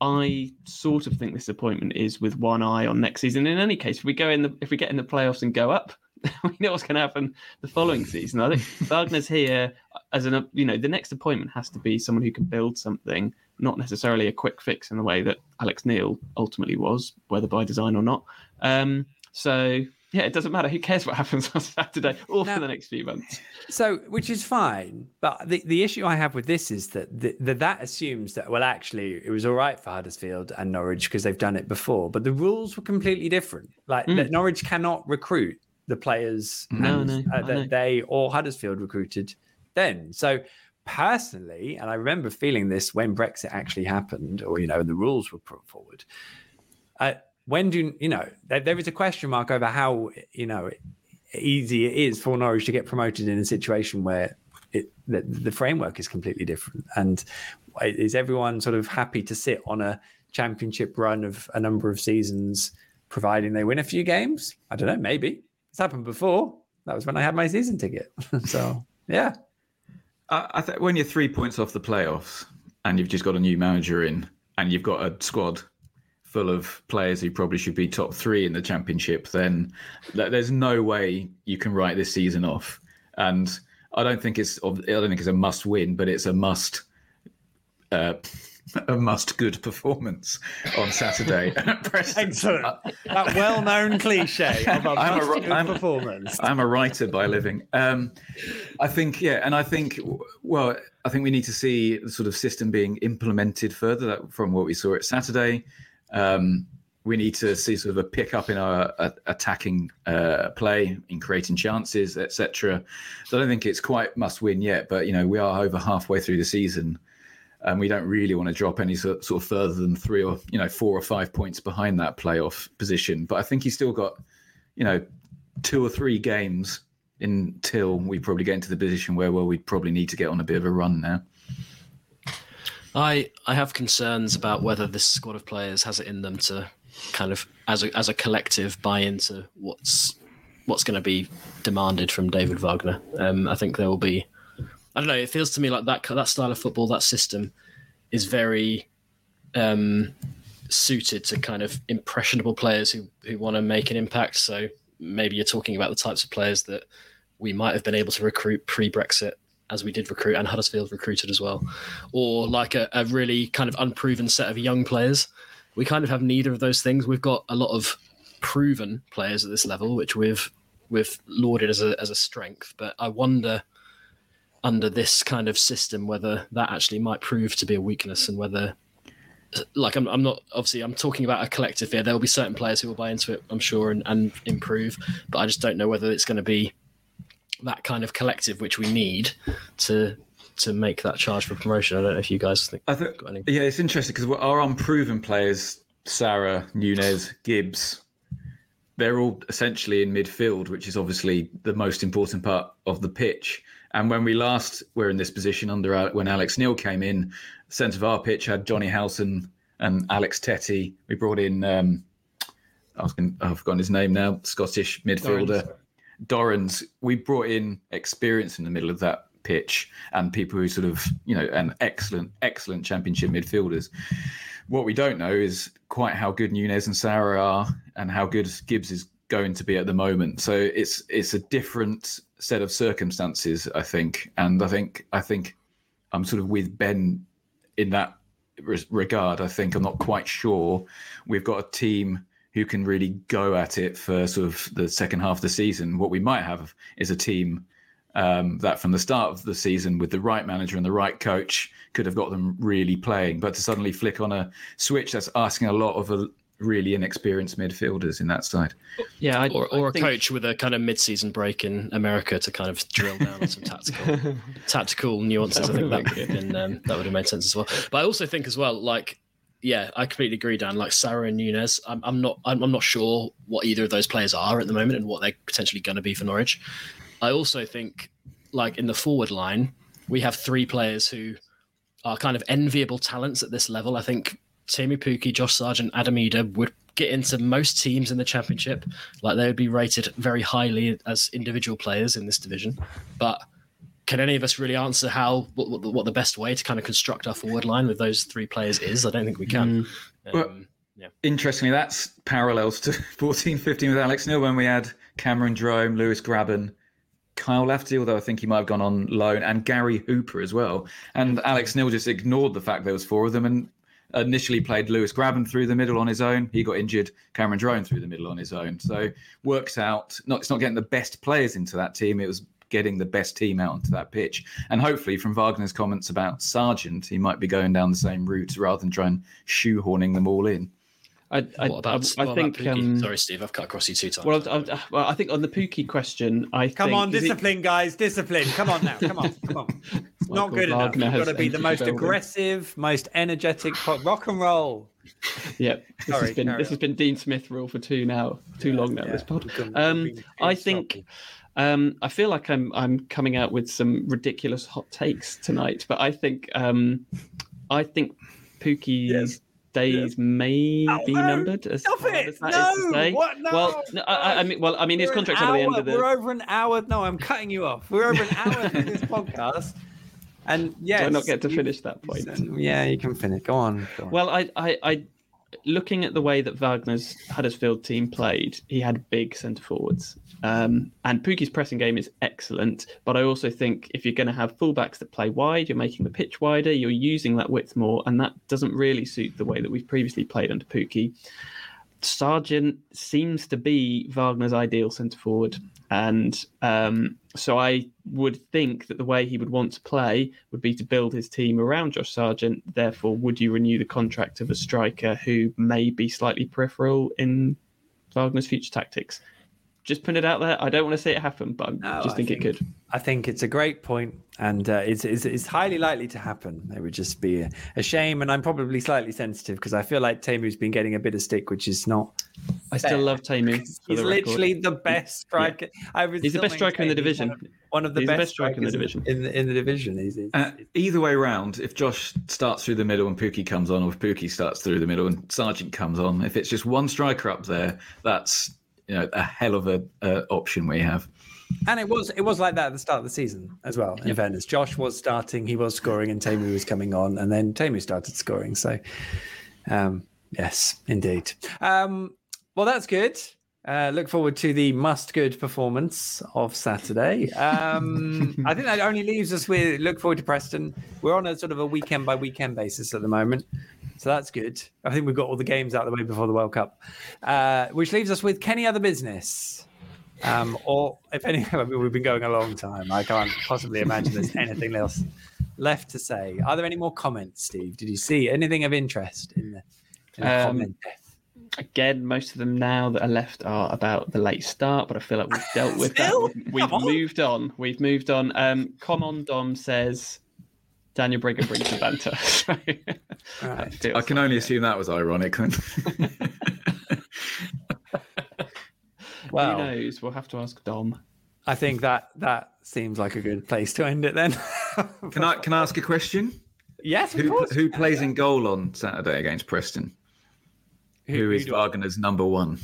I sort of think this appointment is with one eye on next season. In any case, if we go in the if we get in the playoffs and go up, [LAUGHS] we know what's going to happen the following season. I think [LAUGHS] Wagner's here as an you know the next appointment has to be someone who can build something, not necessarily a quick fix in the way that Alex Neil ultimately was, whether by design or not. Um, so yeah, it doesn't matter. Who cares what happens [LAUGHS] on Saturday or Now- for the next few months? So, which is fine, but the, the issue I have with this is that the, the, that assumes that well, actually, it was all right for Huddersfield and Norwich because they've done it before, but the rules were completely different. Like that Norwich cannot recruit the players No, and, no, uh, I that they or Huddersfield recruited then. So, personally, and I remember feeling this when Brexit actually happened, or you know, the rules were put forward. Uh, when do you know there, there is a question mark over how you know easy it is for Norwich to get promoted in a situation where it the, the framework is completely different. And is everyone sort of happy to sit on a championship run of a number of seasons, providing they win a few games? I don't know. Maybe it's happened before. That was when I had my season ticket. [LAUGHS] so yeah, I, I think when you're three points off the playoffs and you've just got a new manager in and you've got a squad full of players who probably should be top three in the championship, then there's no way you can write this season off. And I don't think it's I don't think it's a must win, but it's a must uh, [LAUGHS] a must good performance on Saturday. [LAUGHS] Excellent. that well known cliche of a [LAUGHS] I'm a must ri- good I'm- performance. I'm a writer by living. Um, I think, yeah, and I think, well, I think we need to see the sort of system being implemented further that, from what we saw at Saturday. Um, we need to see sort of a pick up in our uh, attacking uh, play, in creating chances, etc. So I don't think it's quite must win yet, but you know we are over halfway through the season, and we don't really want to drop any sort, sort of further than three or you know four or five points behind that playoff position. But I think he's still got you know two or three games until we probably get into the position where well we'd probably need to get on a bit of a run now. I I have concerns about whether this squad of players has it in them to kind of as a as a collective buy into what's what's going to be demanded from David Wagner. Um, I think there will be. I don't know. It feels to me like that that style of football, that system, is very um, suited to kind of impressionable players who who want to make an impact. So maybe you're talking about the types of players that we might have been able to recruit pre-Brexit as we did recruit and Huddersfield recruited as well, or like a, a really kind of unproven set of young players. We kind of have neither of those things. We've got a lot of proven players at this level, which we've we've lauded as a as a strength. But I wonder under this kind of system whether that actually might prove to be a weakness and whether like I'm, I'm not obviously I'm talking about a collective here. There will be certain players who will buy into it, I'm sure, and, and improve. But I just don't know whether it's going to be that kind of collective which we need to to make that charge for promotion. I don't know if you guys think. I think, got any- yeah, it's interesting because our unproven players, Sara, Nunez, Gibbs, they're all essentially in midfield, which is obviously the most important part of the pitch. And when we last were in this position under when Alex Neil came in, the centre of our pitch had Jonny Howson and Alex Tettey. We brought in, um, I was going, I've forgotten his name now, Scottish midfielder. Dorrans, we brought in experience in the middle of that pitch and people who sort of, you know, and excellent, excellent championship midfielders. What we don't know is quite how good Nunez and Sara are and how good Gibbs is going to be at the moment. So it's it's a different set of circumstances, I think. And I think I think I'm sort of with Ben in that regard. I think I'm not quite sure we've got a team who can really go at it for sort of the second half of the season. What we might have is a team um, that from the start of the season, with the right manager and the right coach, could have got them really playing. But to suddenly flick on a switch, that's asking a lot of a really inexperienced midfielders in that side. Yeah, I, or, or I a think- coach with a kind of mid-season break in America to kind of drill down on some tactical [LAUGHS] tactical nuances. I think that would have been um, that would have made sense as well. But I also think as well, like, yeah, I completely agree, Dan. Like Sara and Nunez, I'm, I'm not I'm, I'm not sure what either of those players are at the moment and what they're potentially going to be for Norwich. I also think, like in the forward line, we have three players who are kind of enviable talents at this level. I think Teemu Pukki, Josh Sargent, Adam Idah would get into most teams in the championship. Like they would be rated very highly as individual players in this division. But can any of us really answer how what, what, what the best way to kind of construct our forward line with those three players is? I don't think we can. Well, Um, yeah. Interestingly, that's parallels to [LAUGHS] 14 15 with Alex Neil when we had Cameron Jerome, Lewis Grabban, Kyle Lafferty, although I think he might have gone on loan, and Gary Hooper as well. And Alex Neil just ignored the fact there was four of them and initially played Lewis Grabban through the middle on his own. He got injured. Cameron Jerome through the middle on his own. So works out. Not it's not getting the best players into that team. It was getting the best team out onto that pitch. And hopefully, from Wagner's comments about Sargent, he might be going down the same route rather than trying shoehorning them all in. I, I, what about, I, I think. about um, Sorry, Steve, I've cut across you two times. well, I, I, well, I think on the Pukki question, I Come think, on, is it- discipline, guys, discipline. Come on now, come on, [LAUGHS] come on. It's not Michael good enough. You've got to be the most building. aggressive, most energetic, po- rock and roll. [LAUGHS] Yep, this Sorry, has been this on. has been Dean Smith rule for two now, too long now. Yeah, This pod. Um, I think sloppy. Um, I feel like I'm I'm coming out with some ridiculous hot takes tonight, but I think um, I think Pukki's Yes. days may Oh, be no, numbered. As Stop it! as that is to No! What? No! Well, no, I, I- mean, well, I mean, his We're an contract's at the end of the. We're over an hour. No, I'm cutting you off. We're over an hour through this [LAUGHS] podcast. And yes, Do I not get to you- finish that point? Yeah, you can finish. Go on. Go on. Well, I, I, I, looking at the way that Wagner's Huddersfield team played, he had big centre forwards. Um, and Pukki's pressing game is excellent, but I also think if you're going to have fullbacks that play wide, you're making the pitch wider, you're using that width more, and that doesn't really suit the way that we've previously played under Pukki. Sargent seems to be Wagner's ideal centre forward, and um, so I would think that the way he would want to play would be to build his team around Josh Sargent. Therefore, would you renew the contract of a striker who may be slightly peripheral in Wagner's future tactics? Just put it out there. I don't want to see it happen, but I no, just think, think, it could. I think it's a great point, and uh, it's, it's, it's highly likely to happen. It would just be a, a shame, and I'm probably slightly sensitive because I feel like Teemu's been getting a bit of stick, which is not. I still love Teemu. He's the literally the best striker. Yeah. I was he's the best striker in the division. One of, one of the best, best striker in the division. In the, in the division, he's, he's, uh, either way around. If Josh starts through the middle and Pukki comes on, or if Pukki starts through the middle and Sargent comes on, if it's just one striker up there, that's you know a hell of a uh, option we have. And it was it was like that at the start of the season as well. In yep. fairness, Josh was starting, he was scoring, and Teemu was coming on, and then Teemu started scoring. So, um, yes, indeed. Um, well, that's good. Uh, look forward to the must good performance of Saturday. Um, I think that only leaves us with look forward to Preston. We're on a sort of a weekend by weekend basis at the moment. So that's good. I think we've got all the games out of the way before the World Cup, uh, which leaves us with Kenny other business. Um, or if any, [LAUGHS] I mean, we've been going a long time. I can't possibly imagine there's [LAUGHS] anything else left to say. Are there any more comments, Steve? Did you see anything of interest in the, in the um, comment Again, most of them now that are left are about the late start, but I feel like we've dealt with that. [LAUGHS] We've, we've on. moved on. We've moved on. Um, Common Dom says Daniel Brigham brings the banter. [LAUGHS] right. I can only assume that was ironic. [LAUGHS] well, Who knows? We'll have to ask Dom. I think that that seems like a good place to end it. Then, [LAUGHS] can I can I ask a question? Yes, who, who plays in goal on Saturday against Preston? who, who is Wagner's number one?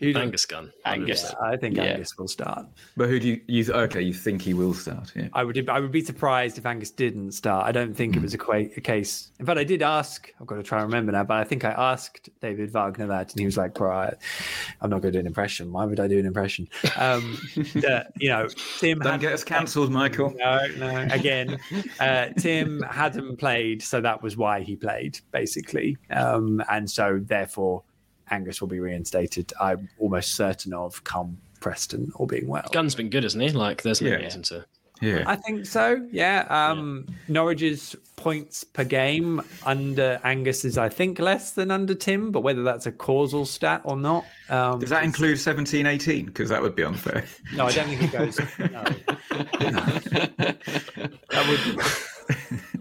Angus Gunn. Angus. Yeah, I think yeah. Angus will start. But who do you, you? Okay, you think he will start? Yeah. I would. I would be surprised if Angus didn't start. I don't think mm. it was a, qu- a, case. In fact, I did ask. I've got to try and remember now. But I think I asked David Wagner that, and he was like, "Right, I'm not going to do an impression. Why would I do an impression?" Um, [LAUGHS] that you know, Tim. Don't get us cancelled, Michael. No, no. Again, uh, Tim hadn't played, so that was why he played, basically. Um, and so therefore Angus will be reinstated. I'm almost certain of come Preston all being well. Gunn's been good, isn't he? Like, there's no yeah. reason to. Yeah, I think so. Yeah. Um, yeah. Norwich's points per game under Angus is, I think, less than under Tim, but whether that's a causal stat or not. Um, Does that include 17 18? Because that would be unfair. No, I don't think it goes. no. [LAUGHS] that would.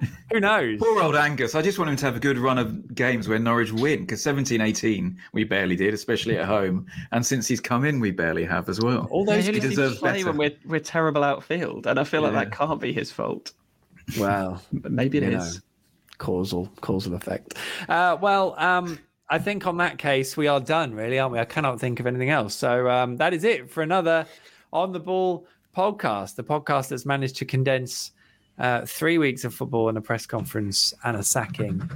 [LAUGHS] Who knows? Poor old Angus. I just want him to have a good run of games where Norwich win because 17 18 we barely did, especially at home. And since he's come in, we barely have as well. All those yeah, he deserves play better. when we're, we're terrible outfield. And I feel yeah. like that can't be his fault. Well, but maybe it is. Know, causal causal effect. Uh, well, um, I think on that case we are done, really, aren't we? I cannot think of anything else. So um, that is it for another on the ball podcast, the podcast that's managed to condense uh, three weeks of football and a press conference and a sacking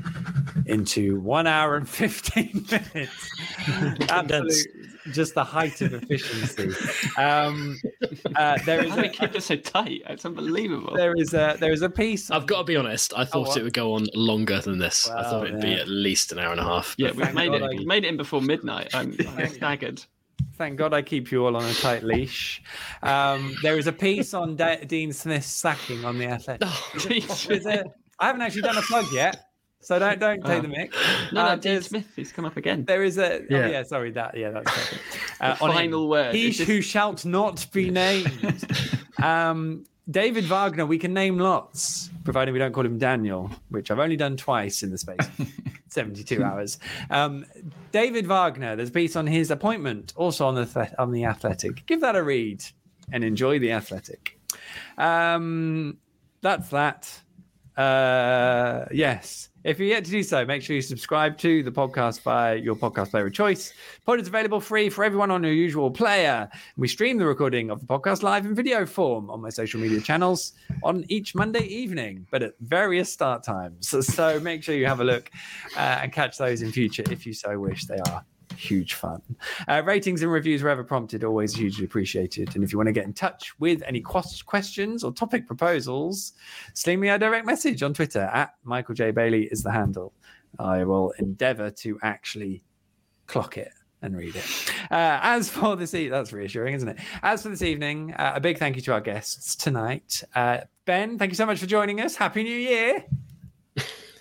into one hour and 15 [LAUGHS] minutes. [LAUGHS] Absolute, just the height of efficiency. Um, uh, [LAUGHS] there is How a, keep it so tight. It's unbelievable. There is a there is a piece. I've got to be honest. I thought oh, it would go on longer than this. Well, I thought it'd yeah. be at least an hour and a half. Yeah, we've made God it. I... made it in before midnight. I'm, I'm staggered. Thank God I keep you all on a tight leash. Um, there is a piece on De- Dean Smith's sacking on the Athletic. Oh, a, I haven't actually done a plug yet. So don't don't take oh. the mic. No, uh, no, Dean Smith, he's come up again. There is a oh, yeah, oh, yeah sorry that yeah that's [LAUGHS] uh, final him, word. He just... who shalt not be named. [LAUGHS] um, David Wagner, we can name lots, provided we don't call him Daniel, which I've only done twice in the space [LAUGHS] 72 hours. Um, David Wagner, there's a piece on his appointment, also on the on the Athletic. Give that a read and enjoy the Athletic. Um, that's that. Uh, yes. If you're yet to do so, make sure you subscribe to the podcast via your podcast player of choice. Pod is available free for everyone on your usual player. We stream the recording of the podcast live in video form on my social media channels on each Monday evening, but at various start times. So, [LAUGHS] so make sure you have a look uh, and catch those in future if you so wish. They are huge fun. Uh, ratings and reviews, wherever prompted, always hugely appreciated. And if you want to get in touch with any questions or topic proposals, sling me a direct message on Twitter at Michael J. Bailey is the handle. I will endeavor to actually clock it and read it. Uh, as for this evening, that's reassuring, isn't it? As for this evening, uh, a big thank you to our guests tonight. Uh, ben, thank you so much for joining us. Happy New Year.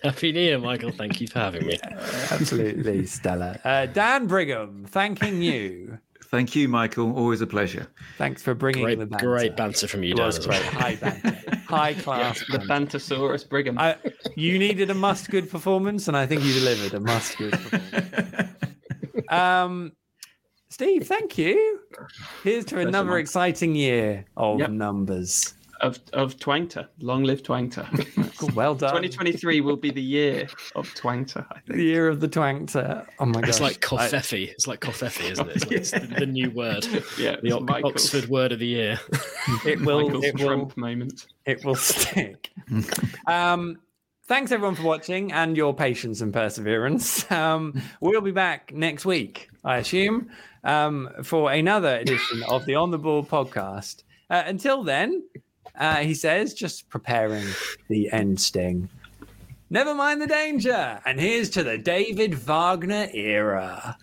Happy New Year, Michael. Thank you for having me. [LAUGHS] Absolutely, Stella. Uh, Dan Brigham, thanking you. Thank you, Michael. Always a pleasure. Thanks for bringing great, the banter. Great banter from you, Dan. Was great. High banter. High [LAUGHS] class. Yeah, the Bantosaurus Brigham. I, you needed a must good performance, and I think you delivered a must good performance. um, Steve, thank you. Here's to Pleasure, another exciting year of yep. numbers of of Twangter. Long live Twangter. [LAUGHS] well done. 2023 will be the year of Twangter. I think. The year of the Twangter. Oh my god. It's like Covfefe. It's like Covfefe, isn't it? It's, like, [LAUGHS] it's the, the, new word. [LAUGHS] Yeah. The o- Oxford word of the year. it will. Michael's it Trump will, moment. It will stick. um, thanks everyone for watching and your patience and perseverance. Um, we'll be back next week, I assume, um, for another edition of the On the Ball podcast. Uh, until then, uh, he says, just preparing the end sting. Never mind the danger. And here's to the David Wagner era.